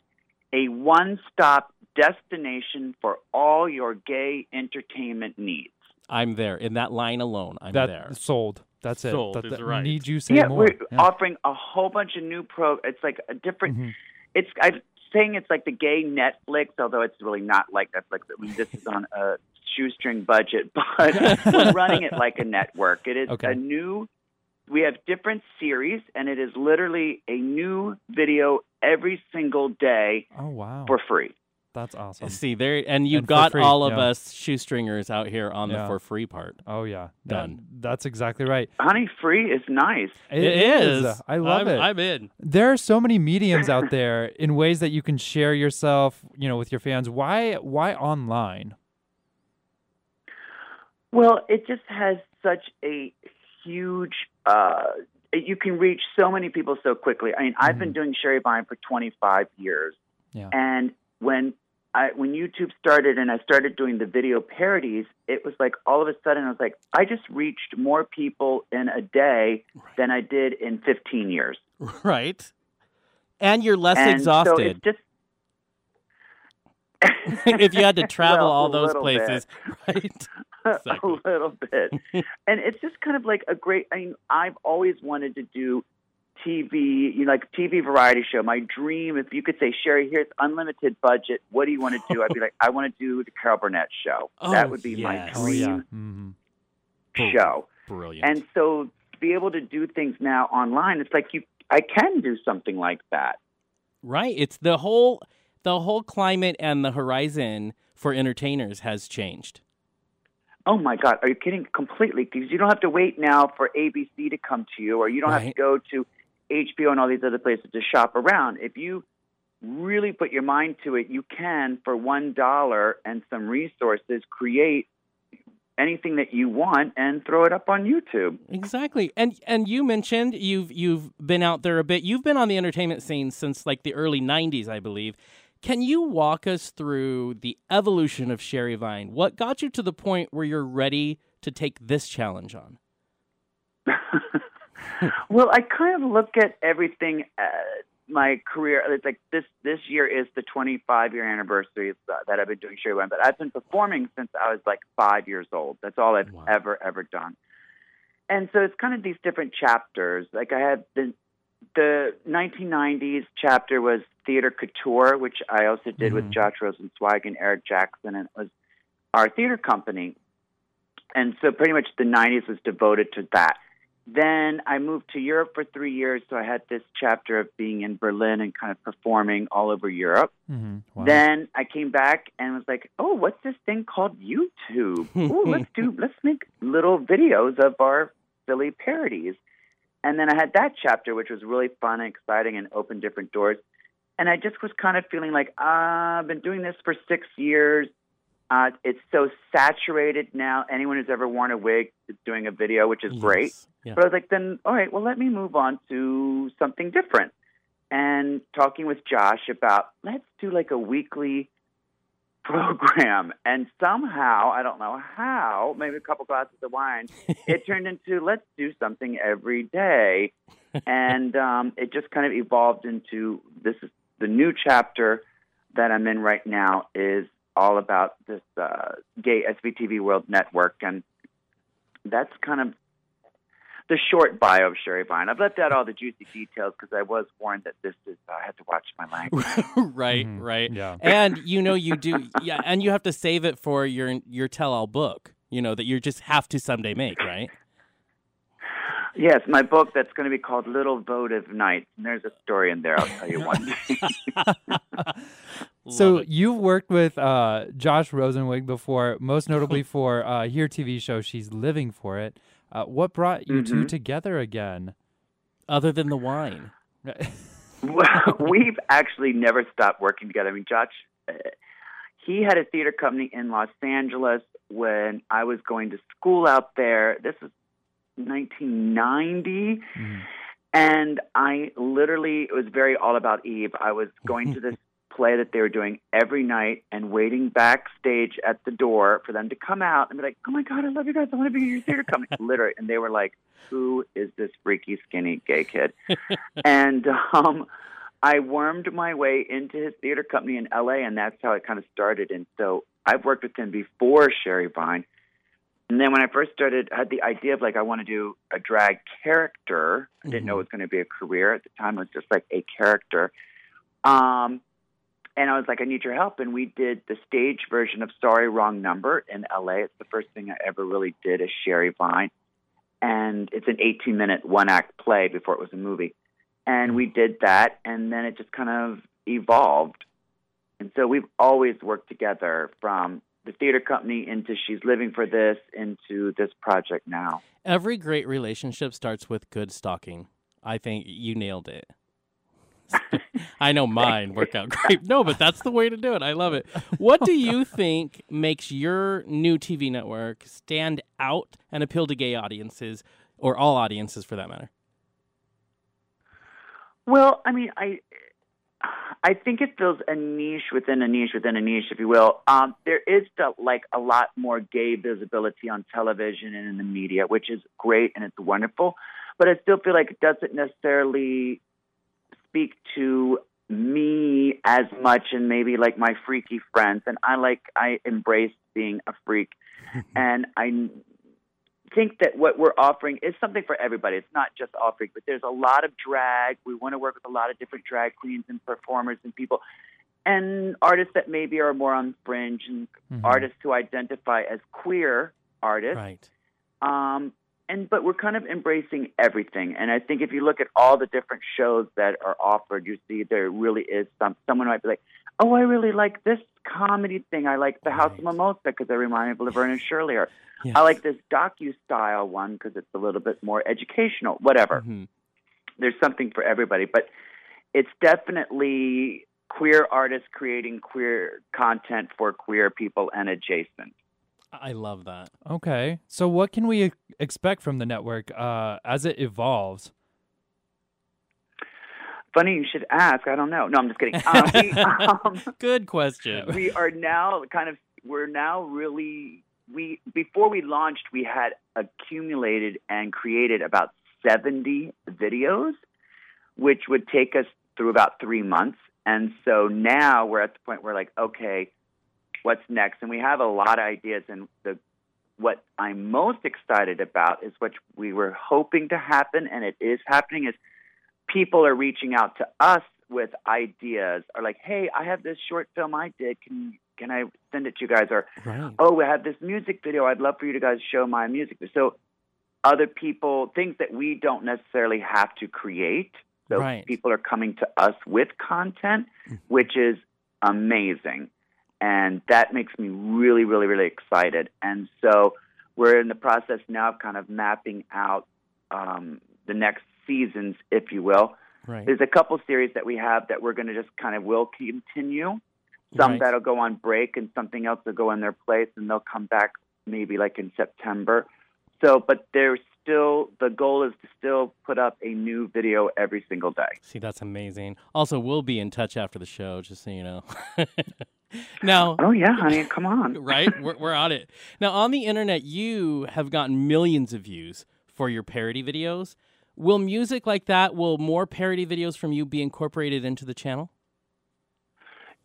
a one stop destination for all your gay entertainment needs. I'm there in that line alone. I'm That there. sold. That's it. Sold That- is that- right. Need you say yeah, more? we're Yeah. offering a whole bunch of new pro. It's like a different. Mhm. It's I'm saying it's like the gay Netflix, although it's really not like Netflix. I mean, this is on a shoestring budget, but we're running it like a network. It is Okay. a new. We have different series, and it is literally a new video every single day Oh wow, for free. That's awesome. See there, and you And got free, all of yeah. us shoestringers out here on the for free part. Oh yeah, That- Done. that's exactly right. Honey, free is nice. it is. I love I'm, it. I'm in. there are so many mediums out there in ways that you can share yourself, you know, with your fans. Why why online? Well, it just has such a huge. Uh, you can reach so many people so quickly. I mean, I've been doing Sherry Vine for 25 years, Yeah. and when I when YouTube started and I started doing the video parodies, it was like all of a sudden I was like, I just reached more people in a day than I did in 15 years. Right. And you're less and so exhausted it's just if you had to travel Well, all those little bit. places. Right. Exactly. a little bit. and it's just kind of like a great. I mean, I've always wanted to do TV, you know, like TV variety show. My dream, if you could say, Sherry, here's unlimited budget. What do you want to do? I'd be like, I want to do the Carol Burnett show. Oh, that would be my yes. Oh yeah. dream hmm show. Brilliant. And so to be able to do things now online, it's like you, I can do something like that. right. It's the whole the whole climate and the horizon for entertainers has changed. Oh my God, are you kidding? Completely, because you don't have to wait now for ABC to come to you, or you don't have to go to HBO and all these other places to shop around. If you really put your mind to it, you can, for one dollar and some resources, create anything that you want and throw it up on YouTube. Exactly. And and you mentioned you've you've been out there a bit. You've been on the entertainment scene since like the early 90s, I believe. Can you walk us through the evolution of Sherry Vine? What got you to the point where you're ready to take this challenge on? well, I kind of look at everything. Uh, my career, it's like this. This year is the 25 year anniversary that I've been doing Sherry Vine, but I've been performing since I was like five years old. That's all I've Wow. ever ever done. And so it's kind of these different chapters. Like I had the the 1990s chapter was theater couture, which I also did with Mhm. Josh Rosenzweig and Eric Jackson, and it was our theater company. And so pretty much the 90s was devoted to that. Then I moved to Europe for three years, so I had this chapter of being in Berlin and kind of performing all over Europe. hmm Wow. Then I came back and was like, "Oh, what's this thing called YouTube? Ooh, let's do let's make little videos of our silly parodies." And then I had that chapter, which was really fun and exciting and opened different doors. And I just was kind of feeling like uh, I've been doing this for six years. Uh, it's so saturated now. Anyone who's ever worn a wig is doing a video, which is great. Yeah. But I was like, then, all right, well, let me move on to something different. And talking with Josh about let's do like a weekly program. And somehow, I don't know how, maybe a couple glasses of wine, it turned into let's do something every day. and um, it just kind of evolved into this is the new chapter that I'm in right now is all about this uh, gay SVTV World Network. And that's kind of the short bio of Sherry Vine. I've left out all the juicy details because I was warned that this is uh, I had to watch my language. right, Mhm. right. Yeah. And you know you do yeah, and you have to save it for your your tell all book, you know, that you just have to someday make, right? Yes, my book that's going to be called Little Votive Nights, and there's a story in there. I'll tell you one day. So it. you've worked with uh, Josh Rosenzweig before, most notably for uh, Here TV show She's Living for It. Uh, what brought you two Mhm. together again? other than the wine. Well, we've actually never stopped working together. I mean, Josh, uh, he had a theater company in Los Angeles when I was going to school out there. This was 1990. Mhm. And I literally, it was very all about Eve. I was going to this play that they were doing every night and waiting backstage at the door for them to come out and be like, oh my God, I love you guys. I want to be in your theater company. literally. And they were like, who is this freaky, skinny gay kid? and um, I wormed my way into his theater company in LA, and that's how it kind of started. And so I've worked with him before Sherry Vine. And then when I first started, I had the idea of like, I want to do a drag character. I didn't know it was going to be a career. At the time, it was just like a character. Um, and I was like, I need your help. And we did the stage version of Sorry, Wrong Number in LA. It's the first thing I ever really did as Sherry Vine. And it's an 18 minute one act play before it was a movie. And we did that. And then it just kind of evolved. And so we've always worked together from the theater company into She's Living for This into this project now. Every great relationship starts with good stalking. I think you nailed it. I know mine worked out great. No, but that's the way to do it. I love it. What do you think makes your new TV network stand out and appeal to gay audiences or all audiences for that matter? Well, I mean, I I think it fills a niche within a niche within a niche, if you will. Um, there is still, like a lot more gay visibility on television and in the media, which is great and it's wonderful. But I still feel like it doesn't necessarily speak to me as much and maybe like my freaky friends. And I like I embrace being a freak, and I think that what we're offering is something for everybody. It's not just offering, but there's a lot of drag. We want to work with a lot of different drag queens and performers and people and artists that maybe are more on fringe and Mhm. artists who identify as queer artists. Right. Um, and but we're kind of embracing everything. And I think if you look at all the different shows that are offered, you see there really is some. Someone might be like, "Oh, I really like this comedy thing. I like The House of Mimosa because it reminded me of Laverne and Shirley." Or Yes. I like this docu style one because it's a little bit more educational. Whatever. Mhm. There's something for everybody, but it's definitely queer artists creating queer content for queer people and adjacent. I love that. Okay. So what can we expect from the network uh, as it evolves? Funny you should ask. I don't know. No, I'm just kidding. Um, we, um, Good question. we are now kind of we're now really we before we launched we had accumulated and created about 70 videos which would take us through about 3 months and so now we're at the point where like okay what's next and we have a lot of ideas and the what I'm most excited about is what we were hoping to happen and it is happening is people are reaching out to us with ideas or like hey I have this short film I did can can I send it to you guys or Right. oh, we have this music video. I'd love for you to guys show my music. So other people, things that we don't necessarily have to create. So Right. people are coming to us with content, which is amazing. And that makes me really, really, really excited. And so we're in the process now of kind of mapping out um, the next seasons, if you will. Right. There's a couple series that we have that we're going to just kind of will continue. Some Right. that'll go on break and something else will go in their place and they'll come back maybe like in September. So, but there's still, the goal is to still put up a new video every single day. See, that's amazing. Also, we'll be in touch after the show, just so you know. Now, Oh yeah, honey, come on. right? We're, we're on it. Now, on the internet, you have gotten millions of views for your parody videos. Will music like that, will more parody videos from you be incorporated into the channel?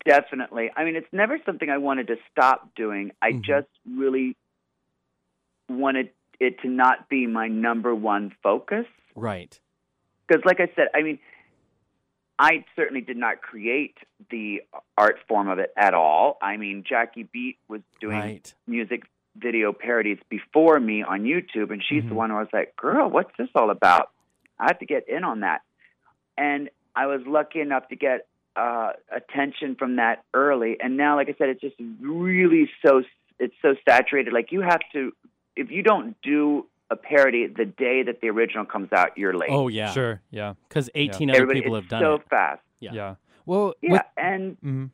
Definitely. I mean, it's never something I wanted to stop doing. I Mhm. just really wanted it to not be my number one focus. Right. Because, like I said, I mean, I certainly did not create the art form of it at all. I mean, Jackie Beat was doing Right. music video parodies before me on YouTube, and she's the Mhm. one who was like, "Girl, what's this all about?" I have to get in on that, and I was lucky enough to get uh, attention from that early. And now, like I said, it's just really so it's so saturated. Like you have to, if you don't do a parody the day that the original comes out, you're late. Oh, yeah. Sure. Yeah. Because 18 other Everybody, people it's have done so it. So fast. Yeah. Yeah. Well. Yeah, and mhm.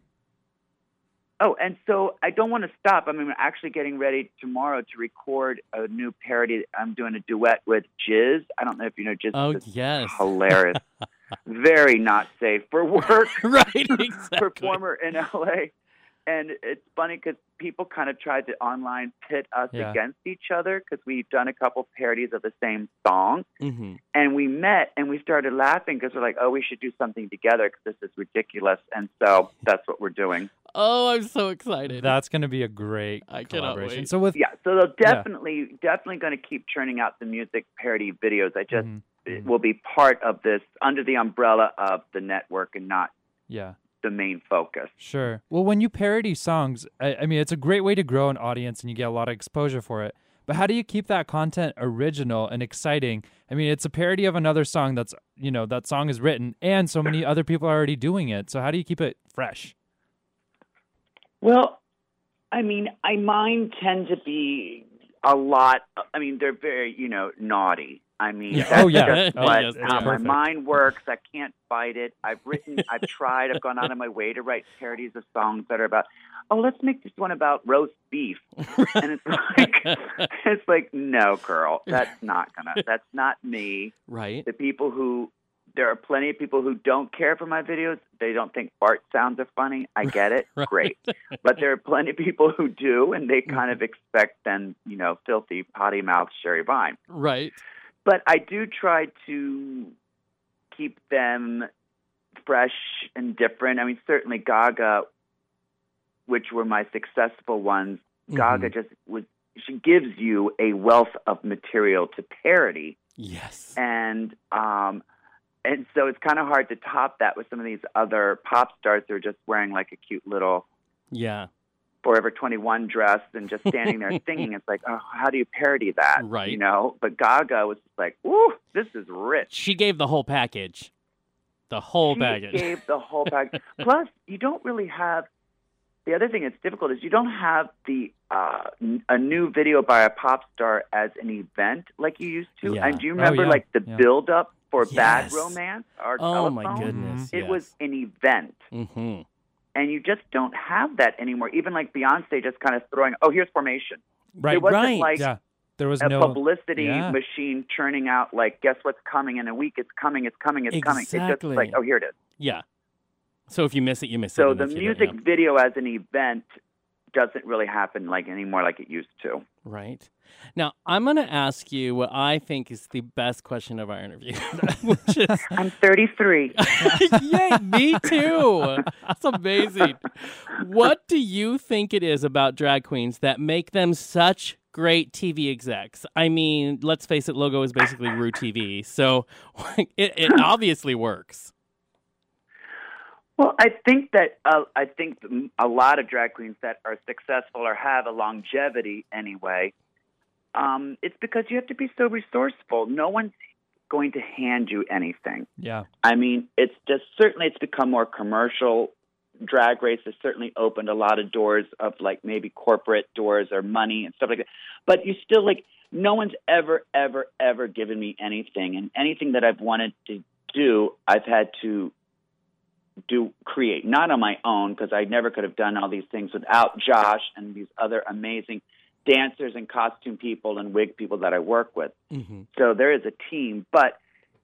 Oh, and so I don't want to stop. I mean, I'm actually getting ready tomorrow to record a new parody. I'm doing a duet with Jizz. I don't know if you know Jizz. Oh, yes. hilarious. Very not safe for work. right. Exactly. performer in LA. And it's funny because people kind of tried to online pit us Yeah. against each other because we've done a couple parodies of the same song. hmm And we met and we started laughing because we're like, oh, we should do something together because this is ridiculous. And so that's what we're doing. Oh, I'm so excited. That's going to be a great I cannot collaboration. wait. So with Yeah, so they'll definitely, definitely going to keep churning out the music parody videos. I just Mhm. will be part of this under the umbrella of the network and not yeah. the main focus. Sure. Well, when you parody songs, I, I mean, it's a great way to grow an audience and you get a lot of exposure for it. But how do you keep that content original and exciting? I mean, it's a parody of another song that's, you know, that song is written and so many other people are already doing it. So how do you keep it fresh? Well, I mean, I mine tend to be a lot. I mean, they're very, you know, naughty. I mean, Yeah. that's Oh, yeah. just Oh, what, yes, how are. my um, Perfect. mind works. I can't fight it. I've written, I've tried, I've gone out of my way to write parodies of songs that are about, oh, let's make this one about roast beef, and it's like, it's like, no, girl, that's not gonna, that's not me. right. The people who there are plenty of people who don't care for my videos. They don't think fart sounds are funny. I get it. Right. Great. But there are plenty of people who do, and they kind of expect then, you know, filthy, potty mouth Sherry Vine. Right. But I do try to keep them fresh and different. I mean, certainly Gaga, which were my successful ones, Gaga Mhm. just was, she gives you a wealth of material to parody Yes. and um and so it's kind of hard to top that with some of these other pop stars who are just wearing like a cute little Yeah. Forever 21 dress and just standing there singing. It's like, oh, how do you parody that? Right. You know? But Gaga was just like, woo, this is rich. She gave the whole package. The whole bag. she package. gave the whole package. Plus, you don't really have. The other thing that's difficult is you don't have the uh, a new video by a pop star as an event like you used to. Yeah. And do you Oh, remember yeah. like the Yeah. build up for Yes. Bad Romance? Our oh my telephone? goodness. It yes. was an event. Mm-hmm. And you just don't have that anymore. Even like Beyonce just kind of throwing, oh, here's Formation. Right. It wasn't right. like yeah. There was a no. publicity yeah. machine churning out, like, guess what's coming in a week? It's coming, it's coming, it's coming. It's Exactly. just like, oh, here it is. Yeah. So if you miss it, you miss it. So the if you don't, music video as an event doesn't really happen like anymore like it used to. Right. Now, I'm going to ask you what I think is the best question of our interview, which is I'm 33. Yay, me too. That's amazing. What do you think it is about drag queens that make them such great TV execs? I mean, let's face it, Logo is basically Rue TV, so it, it obviously works. Well, I think that uh, I think a lot of drag queens that are successful or have a longevity anyway. Um, it's because you have to be so resourceful. No one's going to hand you anything. Yeah. I mean, it's just certainly it's become more commercial. Drag Race has certainly opened a lot of doors of like maybe corporate doors or money and stuff like that. But you still like no one's ever, ever, ever given me anything, and anything that I've wanted to do, I've had to do create not on my own because I never could have done all these things without Josh and these other amazing dancers and costume people and wig people that I work with. Mm-hmm. So there is a team, but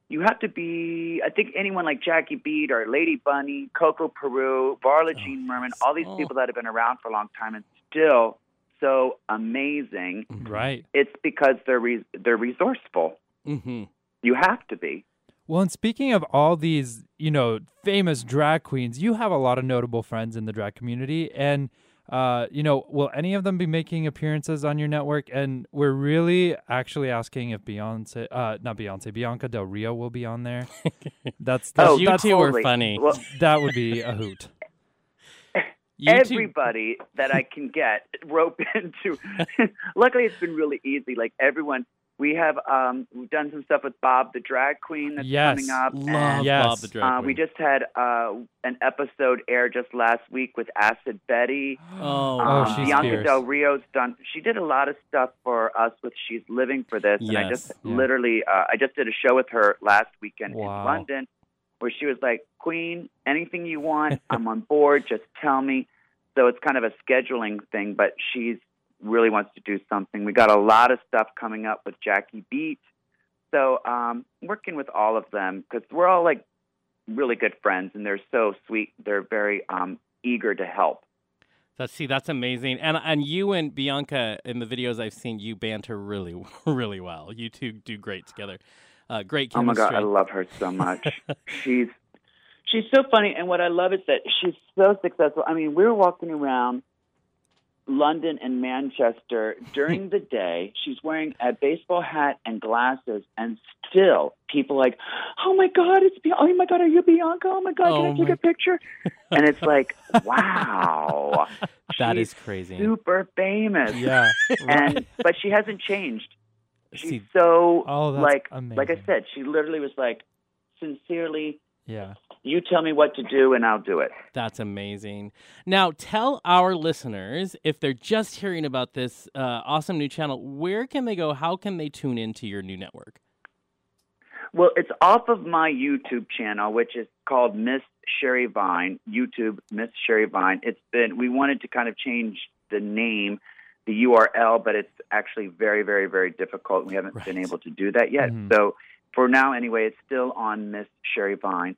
you have to be. I think anyone like Jackie Beat or Lady Bunny, Coco Peru, Varla Oh, Jean Merman, all these oh. people that have been around for a long time and still so amazing. Right. It's because they're re- they're resourceful. Mm-hmm. You have to be. Well, and speaking of all these, you know, famous drag queens, you have a lot of notable friends in the drag community, and uh, you know, will any of them be making appearances on your network? And we're really actually asking if Beyonce, uh, not Beyonce, Bianca Del Rio will be on there. That's, that's Oh, you that's, two totally. are funny. Well, that would be a hoot. You everybody that I can get rope into. Luckily, it's been really easy. Like everyone, we have um, we've done some stuff with Bob the drag queen that's Yes. coming up. love and, Yes. Bob the drag uh, we just had uh, an episode air just last week with Acid Betty. oh, Oh, Um, she's Bianca fierce. Del Rio's done. She did a lot of stuff for us with She's Living for This, and I just Yeah. literally, uh, I just did a show with her last weekend Wow. in London, where she was like, "Queen, anything you want, I'm on board. Just tell me." So it's kind of a scheduling thing, but she's really wants to do something. We got a lot of stuff coming up with Jackie Beat. So um, working with all of them because we're all like really good friends, and they're so sweet. They're very um, eager to help. That's see, that's amazing. And and you and Bianca in the videos I've seen, you banter really, really well. You two do great together. Uh, great Oh my god, I love her so much. she's she's so funny, and what I love is that she's so successful. I mean, we were walking around London and Manchester during the day. She's wearing a baseball hat and glasses, and still people like, "Oh my god, it's Bianca! Oh my god, are you Bianca? Oh my god, Oh can I oh take my- a picture?" and it's like, wow, that is crazy. super famous. Yeah. And but she hasn't changed. She's See, so Oh, like amazing. like I said, she literally was like, sincerely, Yeah. You tell me what to do and I'll do it. That's amazing. Now, tell our listeners if they're just hearing about this uh, awesome new channel, where can they go? How can they tune into your new network? Well, it's off of my YouTube channel, which is called Miss Sherry Vine. YouTube Miss Sherry Vine. It's been we wanted to kind of change the name, the URL, but it's actually very, very, very difficult. We haven't been able to do that yet. Mhm. So for now, anyway, it's still on Miss Sherry Vine.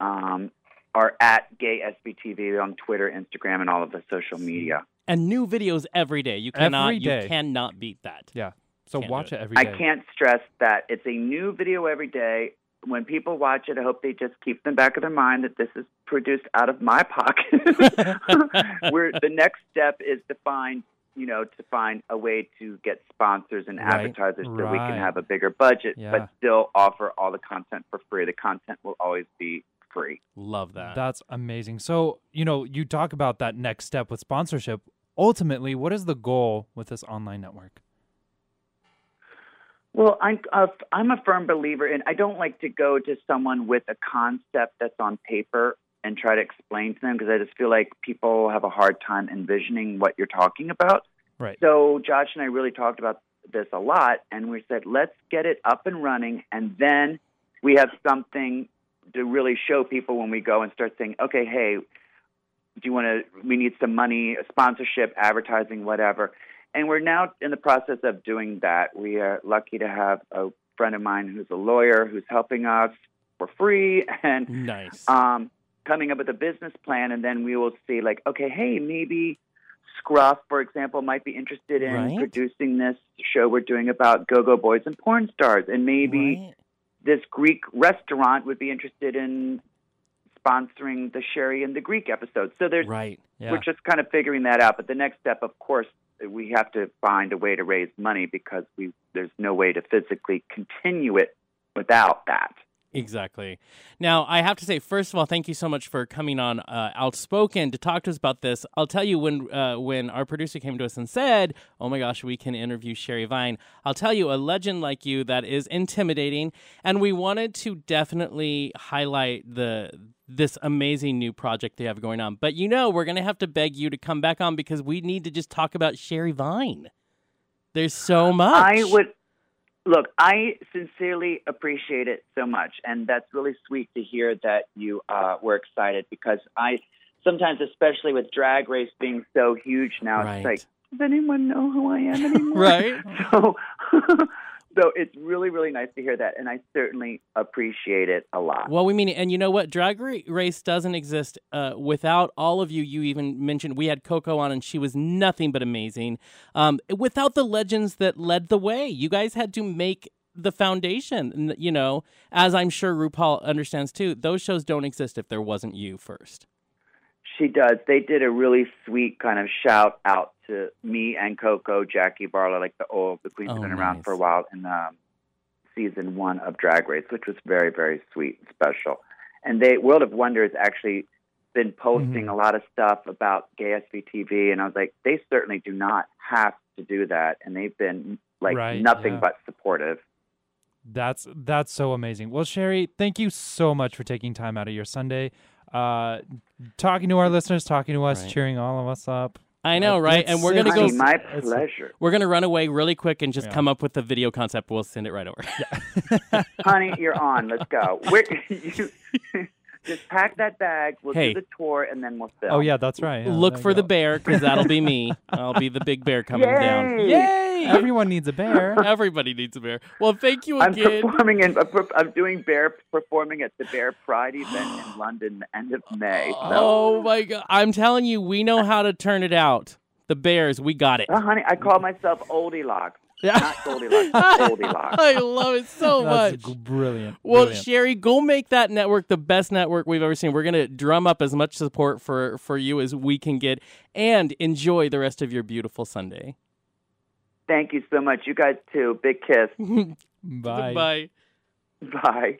Um, or at Gay SVTV on Twitter, Instagram, and all of the social media. And new videos every day. You cannot Every day. you cannot beat that. Yeah. So Can't watch do it every I can't stress that it's a new video every day. When people watch it, I hope they just keep in the back of their mind that this is produced out of my pocket. Where the next step is to find, you know, to find a way to get sponsors and Right. advertisers so we can have a bigger budget, Yeah. but still offer all the content for free. The content will always be free. Love that. That's amazing. So, you know, you talk about that next step with sponsorship. Ultimately, what is the goal with this online network? Well, I'm a, I'm a firm believer in. I don't like to go to someone with a concept that's on paper and try to explain to them because I just feel like people have a hard time envisioning what you're talking about. Right. So Josh and I really talked about this a lot, and we said let's get it up and running, and then we have something to really show people when we go and start saying, okay, hey, do you want to? We need some money, sponsorship, advertising, whatever. And we're now in the process of doing that. We are lucky to have a friend of mine who's a lawyer who's helping us for free and nice. um, coming up with a business plan. And then we will see, like, okay, hey, maybe Scruff, for example, might be interested in Right. producing this show we're doing about go go boys and porn stars. And maybe Right. This Greek restaurant would be interested in sponsoring the Sherry and the Greek episode. So there's Right. Yeah. we're just kind of figuring that out. But the next step, of course, we have to find a way to raise money because we there's no way to physically continue it without that. Exactly. Now, I have to say, first of all, thank you so much for coming on uh, Outspoken to talk to us about this. I'll tell you when uh, when our producer came to us and said, "Oh my gosh, we can interview Sherry Vine." I'll tell you, a legend like you that is intimidating, and we wanted to definitely highlight the this amazing new project they have going on. But you know, we're gonna have to beg you to come back on because we need to just talk about Sherry Vine. There's so much. I would look. I sincerely appreciate it so much, and that's really sweet to hear that you uh, were excited because I sometimes, especially with Drag Race being so huge now, Right. it's like, does anyone know who I am anymore? Right. So, so it's really, really nice to hear that, and I certainly appreciate it a lot. Well, we mean it. And you know what? Drag Race doesn't exist uh, without all of you. You even mentioned we had Coco on, and she was nothing but amazing. Um, without the legends that led the way, you guys had to make the foundation. You know, as I'm sure RuPaul understands too, those shows don't exist if there wasn't you first. She does. They did a really sweet kind of shout out to me and Coco, Jackie Barlow, like the old the queen's Oh, been around nice. for a while in um, season one of Drag Race, which was very, very sweet and special. And they World of Wonder has actually been posting Mhm. a lot of stuff about gay SVTV, and I was like, they certainly do not have to do that, and they've been like Right, nothing yeah. but supportive. That's that's so amazing. Well, Sherry, thank you so much for taking time out of your Sunday, uh, talking to our listeners, talking to us, Right. cheering all of us up. I know, right? it's And we're gonna six- go. Honey, my pleasure. We're gonna run away really quick and just Yeah. come up with the video concept. We'll send it right over. Honey, you're on. Let's go. Where, you, just pack that bag. We'll Hey. do the tour, and then we'll film. Oh yeah, that's right. Yeah, Look there for you the go. bear because that'll be me. I'll be the big bear coming down. Yay! Yay! Everyone needs a bear. Everybody needs a bear. Well, thank you I'm again. performing in. I'm doing Bear performing at the Bear Pride event in London, the end of May. So, Oh my god! I'm telling you, we know how to turn it out. The Bears, we got it. Oh, honey, I call myself Oldie Lock, Yeah. not Goldilocks, Goldilocks. I love it so That's much. g- brilliant. Well, brilliant. Sherry, go make that network the best network we've ever seen. We're gonna drum up as much support for for you as we can get, and enjoy the rest of your beautiful Sunday. Thank you so much. You guys too. Big kiss. Bye. Bye. Bye.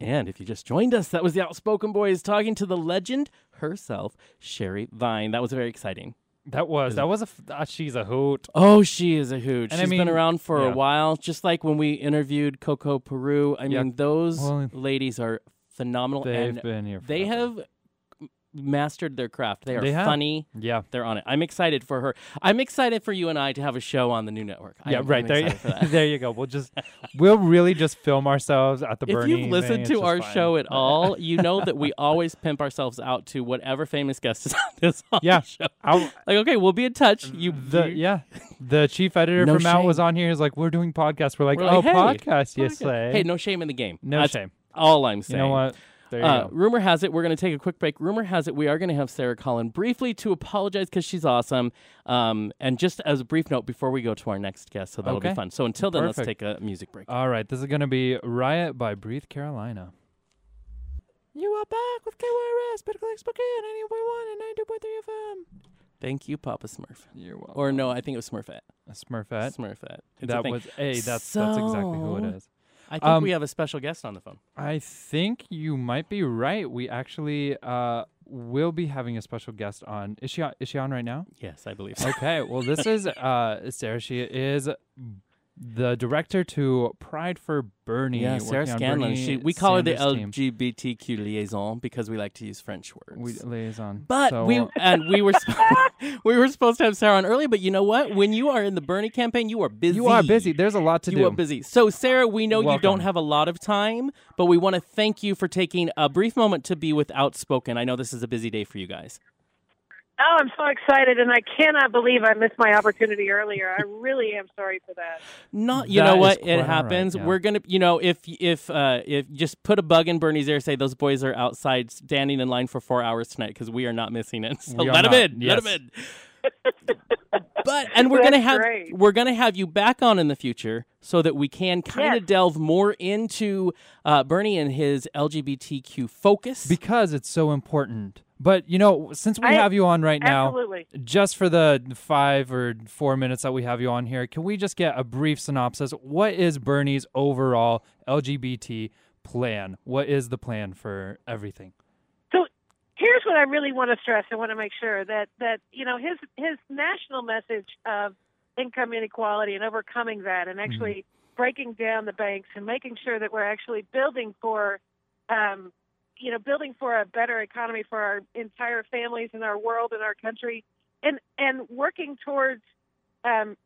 And if you just joined us, that was the Outspoken Boys talking to the legend herself, Sherry Vine. That was very exciting. That was that was a Uh, she's a hoot. Oh, she is a hoot. And I She's been around for a yeah. while, just like when we interviewed Coco Peru. I Yeah. mean, those Well, ladies are phenomenal, They've and been here. they forever. have mastered their craft. They are They have. funny. Yeah. They're on it. I'm excited for her. I'm excited for you and I to have a show on the new network. I Yeah, am- right I'm there. excited for that. there you go. We'll just, we'll really just film ourselves at the if Bernie. you've listened to our show at all, you know that we always pimp ourselves out to whatever famous guest is on this on Yeah. show. I'll, Like, okay, we'll be in touch. You, the you- yeah, the chief editor No from Out shame. was on here. He's like, "We're doing podcasts." We're like, We're "Oh, like, hey, podcast, you podcast. say?" Hey, no shame in the game. no That's shame. all I'm You saying. know what? There you Uh, go. rumor has it, we're going to take a quick break. Rumor has it, we are going to have Sarah Scanlon briefly to apologize because she's awesome. Um, and just as a brief note before we go to our next guest, so that'll Okay. be fun. So until then, let's take a music break. All right, this is gonna be "Riot" by Breathe Carolina. You are back with KYRS, Better Click Spokane, 91.1 and 92.3 FM. Thank you, Papa Smurf. You're welcome. Or no, I think it was Smurfette. a Smurfette. Smurfette. It's a that thing. was hey, that's that's exactly who it So- is. I think um, we have a special guest on the phone. I think you might be right. We actually uh will be having a special guest on. Is she on, is she on right now? Yes, I believe so. Okay. Well, this is uh Sarah. She is the director to Pride for Bernie. Yeah, Sarah Scanlon. She, we call her the Sanders' team. LGBTQ liaison because we like to use French words. We liaison. But So, we and we were sp- we were supposed to have Sarah on early, but you know what? When you are in the Bernie campaign, you are busy. you are busy. There's a lot to you do. You are busy. So, Sarah, we know you don't have a lot of time, but we want to thank you for taking a brief moment to be with Outspoken. I know this is a busy day for you guys. Oh, I'm so excited, and I cannot believe I missed my opportunity earlier. I really am sorry for that. Not, you That know what? It all right, happens. yeah. We're gonna, you know, if if uh if just put a bug in Bernie's ear, say those boys are outside standing in line for four hours tonight because we are not missing it. So let them not. in. Let Yes. them in. but and we're gonna have great. we're gonna have you back on in the future so that we can kind of Yes. delve more into uh, Bernie and his LGBTQ focus. because it's so important. But you know, since we I- have you on right now, just for the five or four minutes that we have you on here, can we just get a brief synopsis? What is Bernie's overall LGBT plan? What is the plan for everything? So here's what I really want to stress. I want to make sure that that you know his his national message of income inequality and overcoming that, and actually breaking down the banks and making sure that we're actually building for. Um, you know, building for a better economy for our entire families and our world and our country, and and working towards um,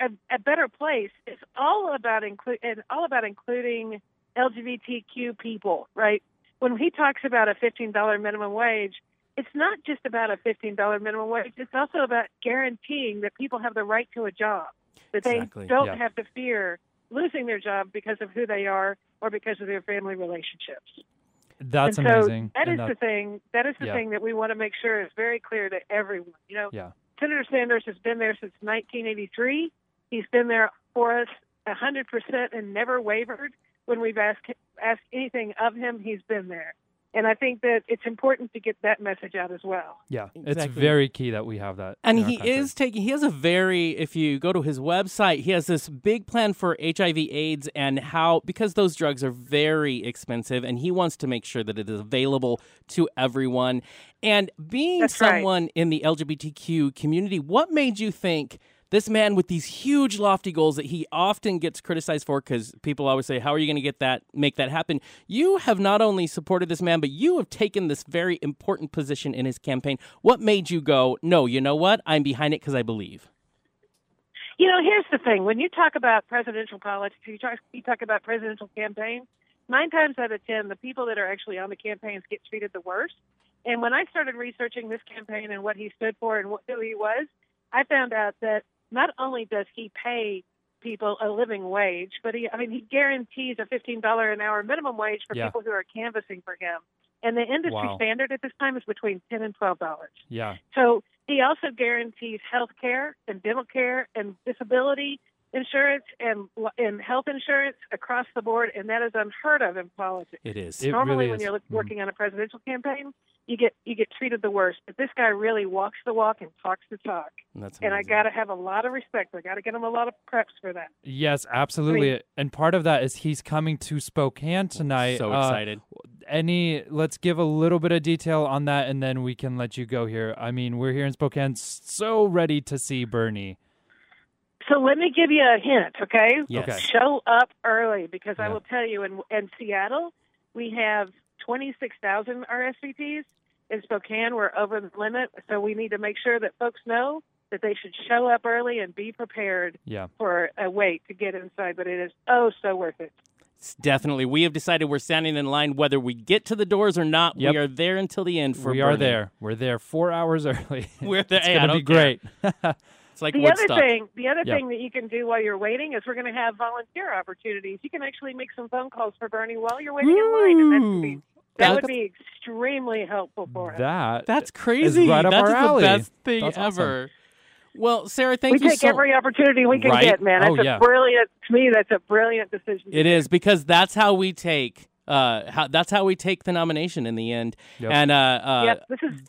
a, a better place. It's all about include and all about including LGBTQ people, right? When he talks about a fifteen dollar minimum wage, it's not just about a fifteen dollar minimum wage. It's also about guaranteeing that people have the right to a job, that Exactly, they don't yeah. have to fear losing their job because of who they are or because of their family relationships. That's and so amazing. That is the thing. That is the Yeah. thing that we want to make sure is very clear to everyone. You know, yeah. Senator Sanders has been there since 1983. He's been there for us 100% and never wavered when we've asked asked anything of him. He's been there, and I think that it's important to get that message out as well. Yeah. It's very key that we have that. And he is taking, he has a very, if you go to his website, he has this big plan for HIV AIDS and how, because those drugs are very expensive, and he wants to make sure that it is available to everyone. And being That's right. someone in the LGBTQ community, what made you think this man with these huge lofty goals that he often gets criticized for because people always say, How are you going to get that, make that happen? You have not only supported this man, but you have taken this very important position in his campaign. What made you go, No, you know what? I'm behind it because I believe? You know, here's the thing: when you talk about presidential politics, you talk you talk about presidential campaigns. Nine times out of ten, the people that are actually on the campaigns get treated the worst. And when I started researching this campaign and what he stood for and what, who he was, I found out that not only does he pay people a living wage, but he, I mean, he guarantees a $15 an hour minimum wage for Yeah. people who are canvassing for him. And the industry Wow. standard at this time is between 10 and $12. Yeah. So he also guarantees health care and dental care and disability insurance and and health insurance across the board, and that is unheard of in politics. It is. It Normally, really when is. you're Mhm. working on a presidential campaign, you get you get treated the worst. But this guy really walks the walk and talks the talk, That's and I got to have a lot of respect. I got to get him a lot of preps for that. Yes, absolutely. and part of that is he's coming to Spokane tonight. So Uh, excited. any let's give a little bit of detail on that and then we can let you go here. I mean, we're here in Spokane so ready to see Bernie. So let me give you a hint, okay? Yes. Okay. Show up early because I will tell you in in Seattle we have 26,000 RSVPs. In Spokane we're over the limit, so we need to make sure that folks know that they should show up early and be prepared Yeah. for a wait to get inside, but it is oh so worth it. It's definitely. We have decided we're standing in line whether we get to the doors or not. Yep. We are there until the end for we are there. We're there 4 hours early. We're there. it's Hey, going to be care. great. It's like the Woodstock. other thing, the other Yeah. thing that you can do while you're waiting is we're going to have volunteer opportunities. You can actually make some phone calls for Bernie while you're waiting in line, and that would be, that would be extremely helpful for us. that That's crazy. right up That's our alley. the best thing That's awesome. ever. Well, Sarah, thank we you take so every opportunity we can Right? get, man. Oh, That's yeah. a brilliant. To me, that's a brilliant decision. It is because that's how we take. Uh, how, that's how we take the nomination in the end. Yep. And uh, uh, Yep, this is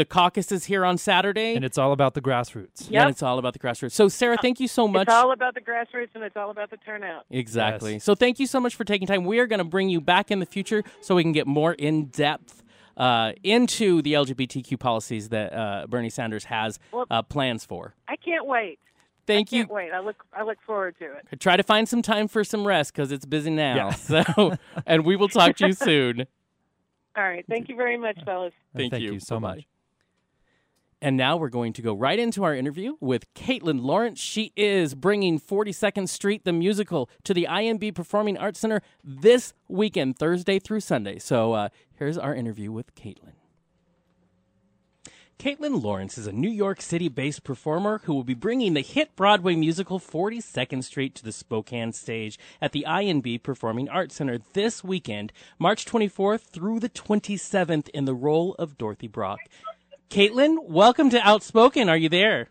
the caucus is here on Saturday, and it's all about the grassroots. and Yep. it's all about the grassroots. So, Sarah, thank you so much. it's all about the grassroots and it's all about the turnout. Exactly. Yes. So thank you so much for taking time. We are going to bring you back in the future so we can get more in depth uh, into the LGBTQ policies that uh, Bernie Sanders has Well- uh, plans for. I can't wait. Thank you. Can't wait. I look. I look forward to it. Try to find some time for some rest because it's busy now. Yeah. So, and we will talk to you soon. All right. Thank you very much, fellas. Thank Thank you. you so much. And now we're going to go right into our interview with Caitlin Lawrence. She is bringing 42nd Street the musical to the INB Performing Arts Center this weekend, Thursday through Sunday. So uh, here's our interview with Caitlin. Caitlin Lawrence is a New York City based performer who will be bringing the hit Broadway musical 42nd Street to the Spokane stage at the INB Performing Arts Center this weekend, March 24th through the 27th, in the role of Dorothy Brock. Caitlin, welcome to Outspoken. Are you there?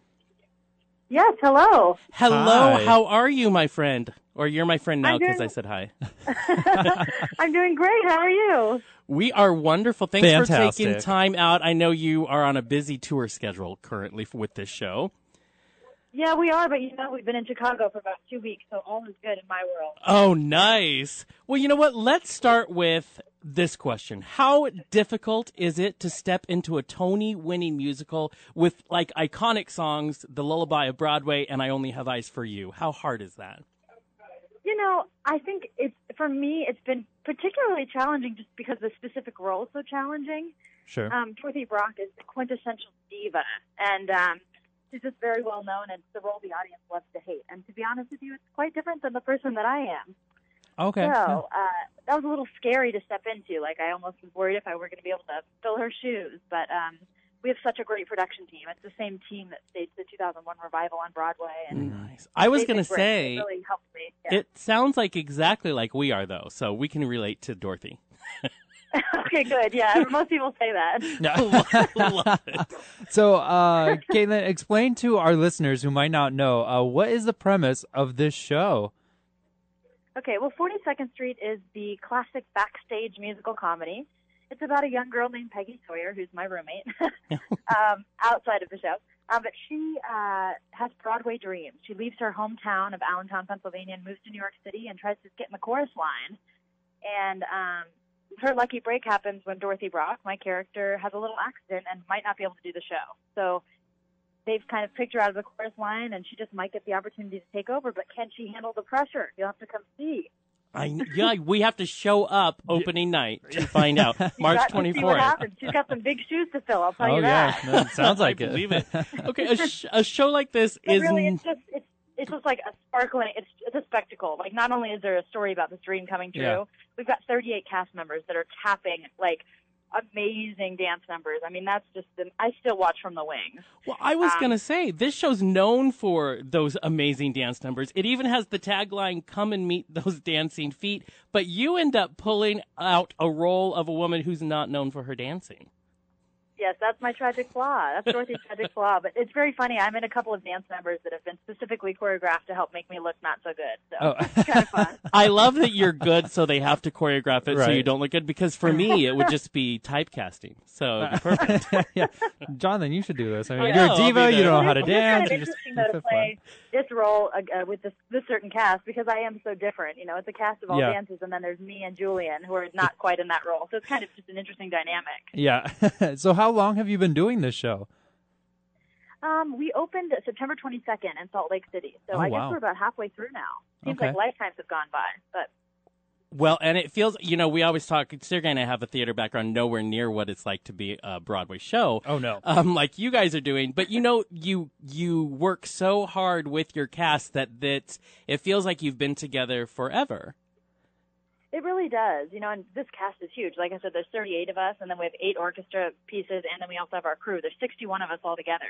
Yes, hello. Hello, Hi. how are you, my friend? Or you're my friend now because doing- I said hi. I'm doing great. How are you? We are wonderful. Thanks for taking time out. I know you are on a busy tour schedule currently with this show. Yeah, we are, but you know, we've been in Chicago for about two weeks, so all is good in my world. Oh, nice. Well, you know what? Let's start with this question. How difficult is it to step into a Tony winning musical with like iconic songs, The Lullaby of Broadway, and I Only Have Eyes for You? How hard is that? You know, I think it's for me. It's been particularly challenging just because the specific role is so challenging. Sure. Um, Dorothy Brock is the quintessential diva, and um, she's just very well known, and it's the role the audience loves to hate. And to be honest with you, it's quite different than the person that I am. Okay. So uh, that was a little scary to step into. Like I almost was worried if I were going to be able to fill her shoes. But um, we have such a great production team. It's the same team that staged the 2001 revival on Broadway, and Nice. I was gonna say it really helped me. Yeah. it sounds like exactly like we are though, so we can relate to Dorothy. okay, good. Yeah, most people say that. Love it. so, uh, Caitlin, explain to our listeners who might not know uh, what is the premise of this show. Okay, well, 42nd Street is the classic backstage musical comedy. It's about a young girl named Peggy Sawyer, who's my roommate, um, outside of the show. Um, but she uh, has Broadway dreams. She leaves her hometown of Allentown, Pennsylvania, and moves to New York City and tries to get in the chorus line. And um, her lucky break happens when Dorothy Brock, my character, has a little accident and might not be able to do the show. So they've kind of picked her out of the chorus line, and she just might get the opportunity to take over. But can she handle the pressure? You'll have to come see. I yeah, we have to show up opening night to find out. March Got to twenty See what fourth. happens. She's got some big shoes to fill. I'll tell oh you yeah, that. no, it sounds like I it. believe it. Okay, a, sh- a show like this But is really, it's just it's it's just like a sparkling. It's it's a spectacle. Like not only is there a story about this dream coming true, Yeah. we've got 38 cast members that are tapping like amazing dance numbers. I mean, that's just the, I still watch from the wings. Well, I was Um, gonna say this show's known for those amazing dance numbers. It even has the tagline "Come and meet those dancing feet." But you end up pulling out a role of a woman who's not known for her dancing. Yes, that's my tragic flaw. That's Dorothy's tragic flaw. But it's very funny. I'm in a couple of dance numbers that have been specifically choreographed to help make me look not so good. So Oh. it's kind of fun. I love that you're good, so they have to choreograph it so you don't look good. Because for me, it would just be typecasting. So it'd be perfect. yeah, Jonathan, you should do this. I mean, I you're know, a I'll be diva. You don't know how to dance. kind You of just interesting to it's so play this role uh, uh, with this this certain cast because I am so different. You know, it's a cast of all Yeah. dances, and then there's me and Julian who are not quite in that role. So it's kind of just an interesting dynamic. Yeah. so, how long have you been doing this show? Um, we opened September 22nd in Salt Lake City, so Oh, I wow. guess we're about halfway through now. Seems Okay. like lifetimes have gone by, but Well, and it feels, you know, we always talk, Sergey and I have a theater background nowhere near what it's like to be a Broadway show. Oh no. Um, like you guys are doing, but you know, you you work so hard with your cast that that it feels like you've been together forever. It really does, you know, and this cast is huge. Like I said, there's 38 of us, and then we have eight orchestra pieces, and then we also have our crew. There's 61 of us all together,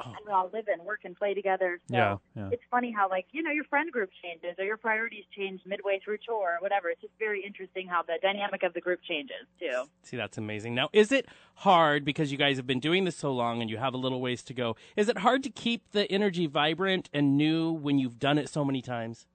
Oh. and we all live and work and play together. So Yeah, yeah. it's funny how, like, you know, your friend group changes or your priorities change midway through tour or whatever. It's just very interesting how the dynamic of the group changes too. See, that's amazing. Now, is it hard because you guys have been doing this so long and you have a little ways to go? Is it hard to keep the energy vibrant and new when you've done it so many times?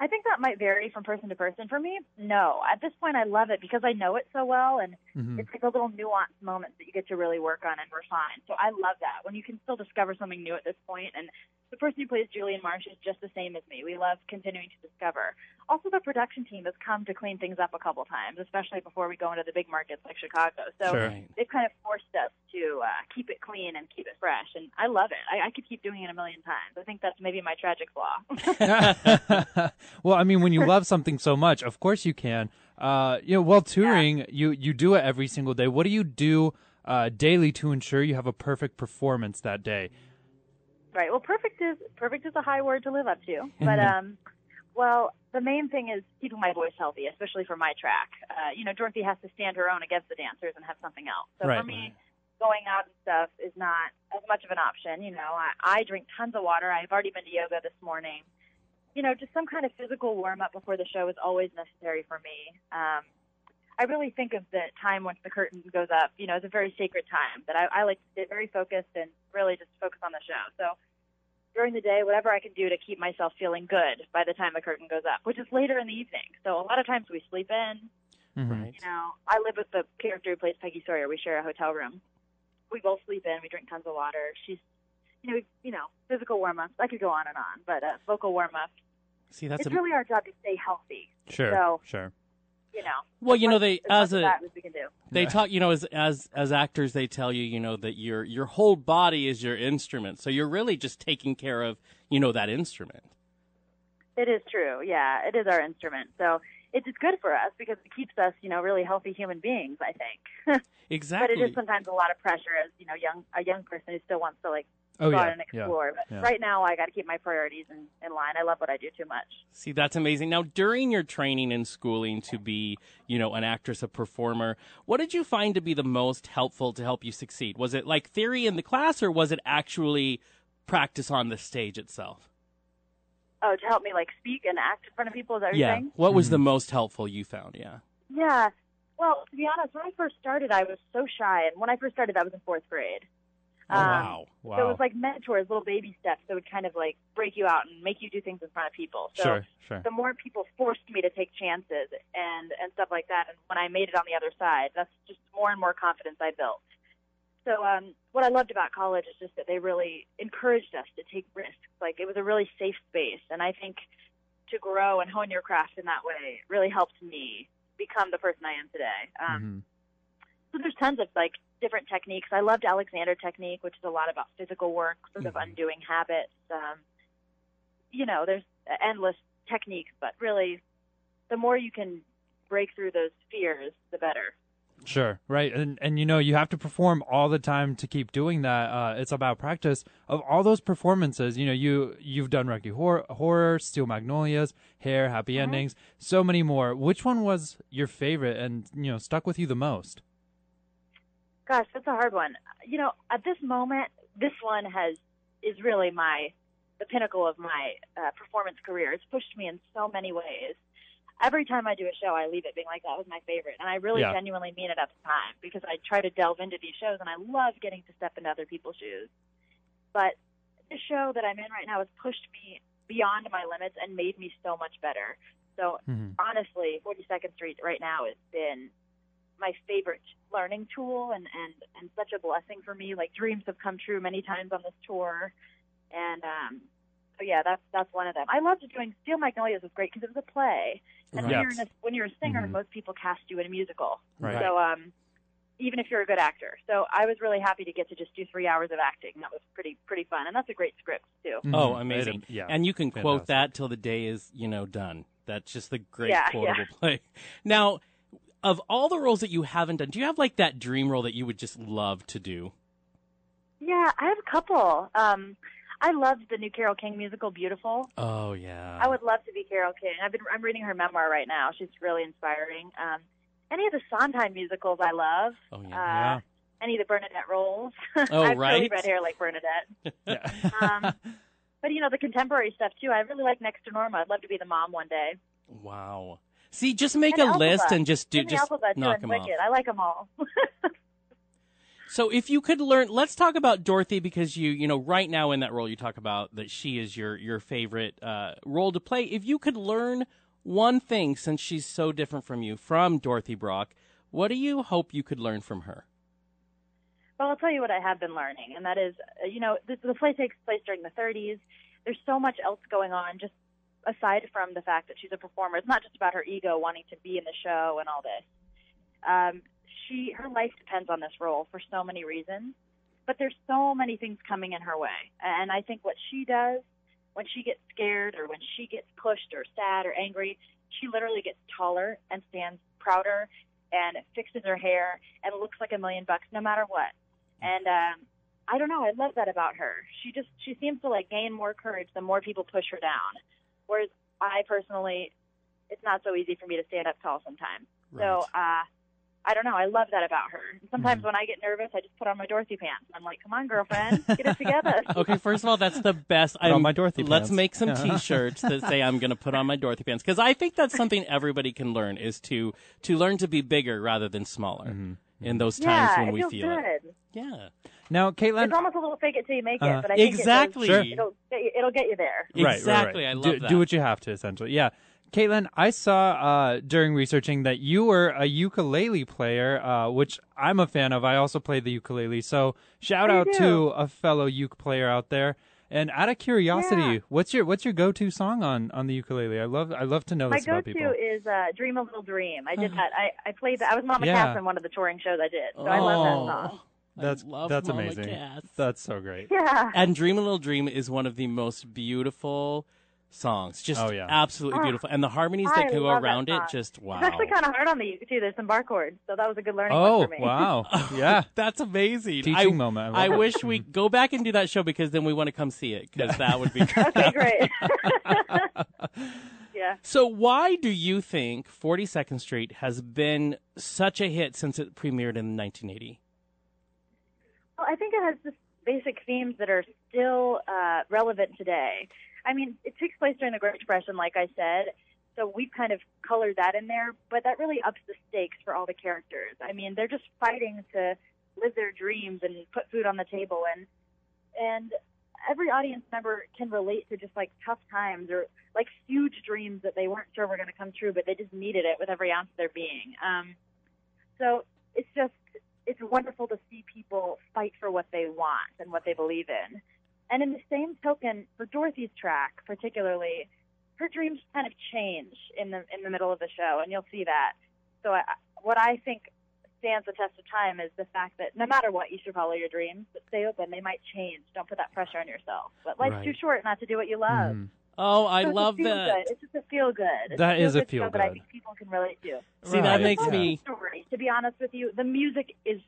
I think that might vary from person to person. For me, no. At this point, I love it because I know it so well, and Mhm. it's like a little nuanced moments that you get to really work on and refine. So I love that when you can still discover something new at this point. And the person who plays Julian Marsh is just the same as me. We love continuing to discover. Also, the production team has come to clean things up a couple times, especially before we go into the big markets like Chicago. So Sure. They've kind of forced us to uh, keep it clean and keep it fresh, and I love it. I, I could keep doing it a million times. I think that's maybe my tragic flaw. well, I mean, when you love something so much, of course you can. Uh, you know, while touring, you you do it every single day. What do you do uh, daily to ensure you have a perfect performance that day? Right. Well, perfect is perfect is a high word to live up to. But um, well, the main thing is keeping my voice healthy, especially for my track. Uh, you know, Dorothy has to stand her own against the dancers and have something else. So Right. for me, going out and stuff is not as much of an option. You know, I, I drink tons of water. I've already been to yoga this morning. You know, just some kind of physical warm up before the show is always necessary for me. Um, I really think of the time once the curtain goes up, you know, as a very sacred time that I, I like to stay very focused and really just focus on the show. So during the day, whatever I can do to keep myself feeling good by the time the curtain goes up, which is later in the evening. So a lot of times we sleep in. Mhm. Right. You know, I live with the character who plays Peggy Sawyer. We share a hotel room. We both sleep in. We drink tons of water. She's, you know, you know, physical warm ups. I could go on and on, but uh, vocal warm ups. See, that's It's a, really our job to stay healthy. Sure, So- sure. You know. well, as you know, they as, as a that as we can do. they Yeah. talk, you know, as as as actors, they tell you, you know, that your your whole body is your instrument. So you're really just taking care of, you know, that instrument. It is true. Yeah, it is our instrument. So it's it's good for us because it keeps us, you know, really healthy human beings. I think. Exactly. But it is sometimes a lot of pressure as you know, young a young person who still wants to like Oh go yeah, out and yeah. explore. But yeah. right now, I got to keep my priorities in, in line. I love what I do too much. See, that's amazing. Now, during your training and schooling to be, you know, an actress, a performer, what did you find to be the most helpful to help you succeed? Was it like theory in the class, or was it actually practice on the stage itself? Oh, to help me like speak and act in front of people is that what you're Yeah. saying? What was the Mhm. most helpful you found? Yeah. Yeah. Well, to be honest, when I first started, I was so shy, and when I first started, I was in fourth grade. Oh, Um, wow. Wow. So it was like mentors, little baby steps that would kind of like break you out and make you do things in front of people. So sure, sure. the more people forced me to take chances and and stuff like that, and when I made it on the other side, that's just more and more confidence I built. So um, what I loved about college is just that they really encouraged us to take risks. Like it was a really safe space, and I think to grow and hone your craft in that way really helped me become the person I am today. Um, Mhm. so there's tons of like different techniques. I loved Alexander technique, which is a lot about physical work, sort of Mhm. undoing habits. Um, you know, there's endless techniques, but really, the more you can break through those fears, the better. Sure, right, and and you know you have to perform all the time to keep doing that. Uh, it's about practice. Of all those performances, you know you you've done Rocky Horror, Horror, Steel Magnolias, Hair, Happy Mhm. Endings, so many more. Which one was your favorite and you know stuck with you the most? Gosh, that's a hard one. You know, at this moment, this one has is really my the pinnacle of my uh, performance career. It's pushed me in so many ways. Every time I do a show, I leave it being like that was my favorite, and I really Yeah. genuinely mean it at the time because I try to delve into these shows, and I love getting to step into other people's shoes. But the show that I'm in right now has pushed me beyond my limits and made me so much better. So Mhm. honestly, 42nd Street right now has been my favorite learning tool and, and, and such a blessing for me. Like dreams have come true many times on this tour. And um, so yeah, that's that's one of them. I loved doing Steel Magnolias was great because it was a play. And when you're in a, when you're a singer, Mhm. most people cast you in a musical. Right. So um, even if you're a good actor, so I was really happy to get to just do three hours of acting. That was pretty pretty fun, and that's a great script too. Oh, Mhm. amazing. It- yeah, And you can quote that till the day is, you know, done. That's just the great Yeah, quotable yeah. play. Now, of all the roles that you haven't done, do you have like that dream role that you would just love to do? Yeah, I have a couple. Um, I loved the new Carole King musical, Beautiful. Oh yeah. I would love to be Carole King. I've been I'm reading her memoir right now. She's really inspiring. Um, any of the Sondheim musicals I love. Oh Uh, yeah. Any of the Bernadette roles. Oh, I have really right. red hair like Bernadette. Yeah. Um, But you know the contemporary stuff too. I really like Next to Normal. I'd love to be the mom one day. wow. See, just make And a list and just do And the just alphabet too knock them off. Wicked. I like them all. So if you could learn, let's talk about Dorothy because you, you know, right now in that role you talk about that she is your your favorite uh, role to play. If you could learn one thing since she's so different from you from Dorothy Brock, what do you hope you could learn from her? Well, I'll tell you what I have been learning, and that is, uh, you know, this, the play takes place during the 30s. There's so much else going on, just aside from the fact that she's a performer. It's not just about her ego wanting to be in the show and all this. Um, she, her life depends on this role for so many reasons, but there's so many things coming in her way, and I think what she does when she gets scared or when she gets pushed or sad or angry, she literally gets taller and stands prouder and fixes her hair and looks like a million bucks no matter what. And um, I don't know, I love that about her. She just she seems to like gain more courage the more people push her down. Whereas I personally, it's not so easy for me to stand up tall sometimes. So uh, I don't know. I love that about her. And sometimes when I get nervous, I just put on my Dorothy pants. I'm like, "Come on, girlfriend, get it together." Okay, first of all, that's the best. Put on I'm- on my Dorothy pants. Let's pants. make some T-shirts that say I'm going to put on my Dorothy pants because I think that's something everybody can learn is to to learn to be bigger rather than smaller Mhm. In those times yeah, when it we feels feel good. it. Yeah, Now, Caitlin, It's almost a little fake it till you make it, Uh, but I think exactly. It does, Sure. it'll, it'll get you there. Right, right, exactly. right. I love do, that. Do what you have to, essentially. Yeah. Caitlin, I saw uh, during researching that you were a ukulele player, uh, which I'm a fan of. I also play the ukulele. So shout Me out too. to a fellow uke player out there. And out of curiosity, Yeah. what's your what's your go to song on, on the ukulele? I love I love to know My this about go-to people. is uh, "Dream a Little Dream." I did that. I, I played that. I was Mama Yeah. Cass in one of the touring shows I did, so I love that song. Oh, That's love that's Mama amazing. Cass. That's so great. Yeah. And Dream a Little Dream is one of the most beautiful songs. Just Oh, yeah. absolutely Ah, beautiful. And the harmonies I that go love that around it, just wow. It's actually kind of hard on the uke too. There's some bar chords, so that was a good learning oh, for me. wow! Yeah, That's amazing. teaching I, moment. I love it. wish we go back and do that show because then we want to come see it because that would be great. okay, great. yeah. So why do you think 42nd Street has been such a hit since it premiered in 1980? Well, I think it has just basic themes that are still uh, relevant today. I mean, it takes place during the Great Depression, like I said, so we've kind of colored that in there, but that really ups the stakes for all the characters. I mean, they're just fighting to live their dreams and put food on the table, and and every audience member can relate to just like tough times or like huge dreams that they weren't sure were going to come true, but they just needed it with every ounce of their being. Um, so it's just it's wonderful to see people fight for what they want and what they believe in. And in the same token, for Dorothy's track particularly, her dreams kind of change in the in the middle of the show, and you'll see that. So I, what I think stands the test of time is the fact that no matter what, you should follow your dreams, but stay open. They might change. Don't put that pressure on yourself. But life's Right. too short not to do what you love. Mhm. Oh, I So love that. Good. It's just a feel good. It's That is a feel-good show feel that I think people can relate to. See, that makes me Story. To be honest with you, the music is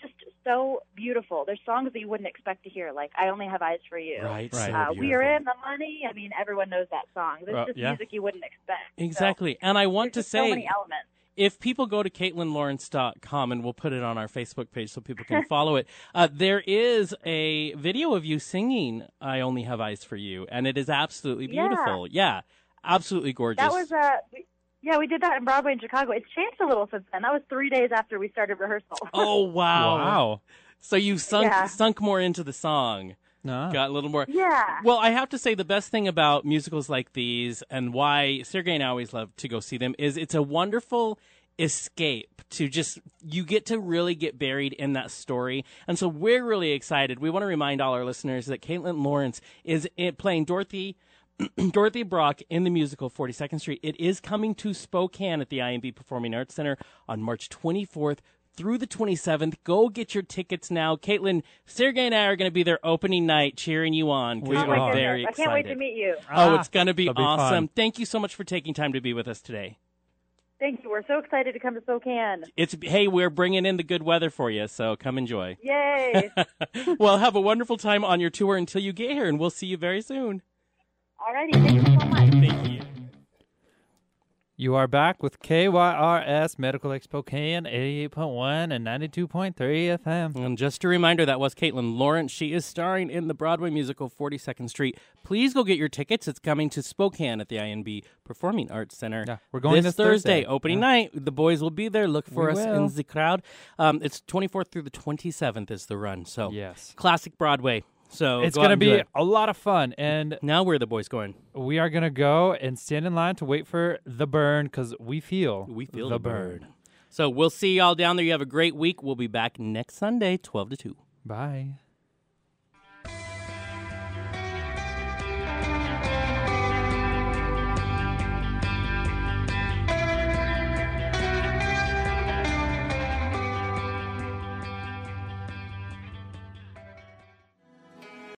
just so beautiful. There's songs that you wouldn't expect to hear, like "I Only Have Eyes for You." right. Right. so Uh, we are in the money. I mean, everyone knows that song. There's Uh, just yeah. music you wouldn't expect. So Exactly. And I want to just so say many elements. if people go to CaitlinLawrence.com and we'll put it on our Facebook page so people can follow it, uh, there is a video of you singing I Only Have Eyes for You, and it is absolutely beautiful. Yeah, absolutely gorgeous. That was uh, we, yeah, we did that in Broadway in Chicago. It's changed a little since then. That was three days after we started rehearsal. oh, wow. Wow. So you sunk, Yeah. sunk more into the song, No. got a little more. yeah. Well, I have to say the best thing about musicals like these and why Sergey and I always love to go see them is it's a wonderful escape to just you get to really get buried in that story. And so we're really excited. We want to remind all our listeners that Caitlin Lawrence is eh, playing Dorothy Dorothy Brock in the musical 42nd Street. It is coming to Spokane at the INB Performing Arts Center on March 24th through the 27th. Go get your tickets now. Caitlin, Sergey and I are going to be there opening night cheering you on We oh we're are. goodness. very I can't wait to meet you. Oh, Ah, it's going to be that'll be awesome. fun. Thank you so much for taking time to be with us today. Thank you. We're so excited to come to Spokane. It's hey, we're bringing in the good weather for you, so come enjoy. Yay. well, have a wonderful time on your tour until you get here, and we'll see you very soon. Alrighty. Thank you so much. Thank you. You are back with KYRS Medical Lake Spokane, 88.1 and 92.3 FM. And just a reminder, that was Caitlin Lawrence. She is starring in the Broadway musical 42nd Street. Please go get your tickets. It's coming to Spokane at the INB Performing Arts Center. Yeah, we're going this this Thursday. opening Yeah. night. The boys will be there. Look for We us will. in the crowd. Um, it's 24th through the 27th is the run. So Yes. classic Broadway. So It's go going to be it. a lot of fun. And Now where are the boys going? we are going to go and stand in line to wait for the Bern because we feel We feel the, the, Bern. bird. So we'll see y'all down there. You have a great week. We'll be back next Sunday, 12 to 2. Bye.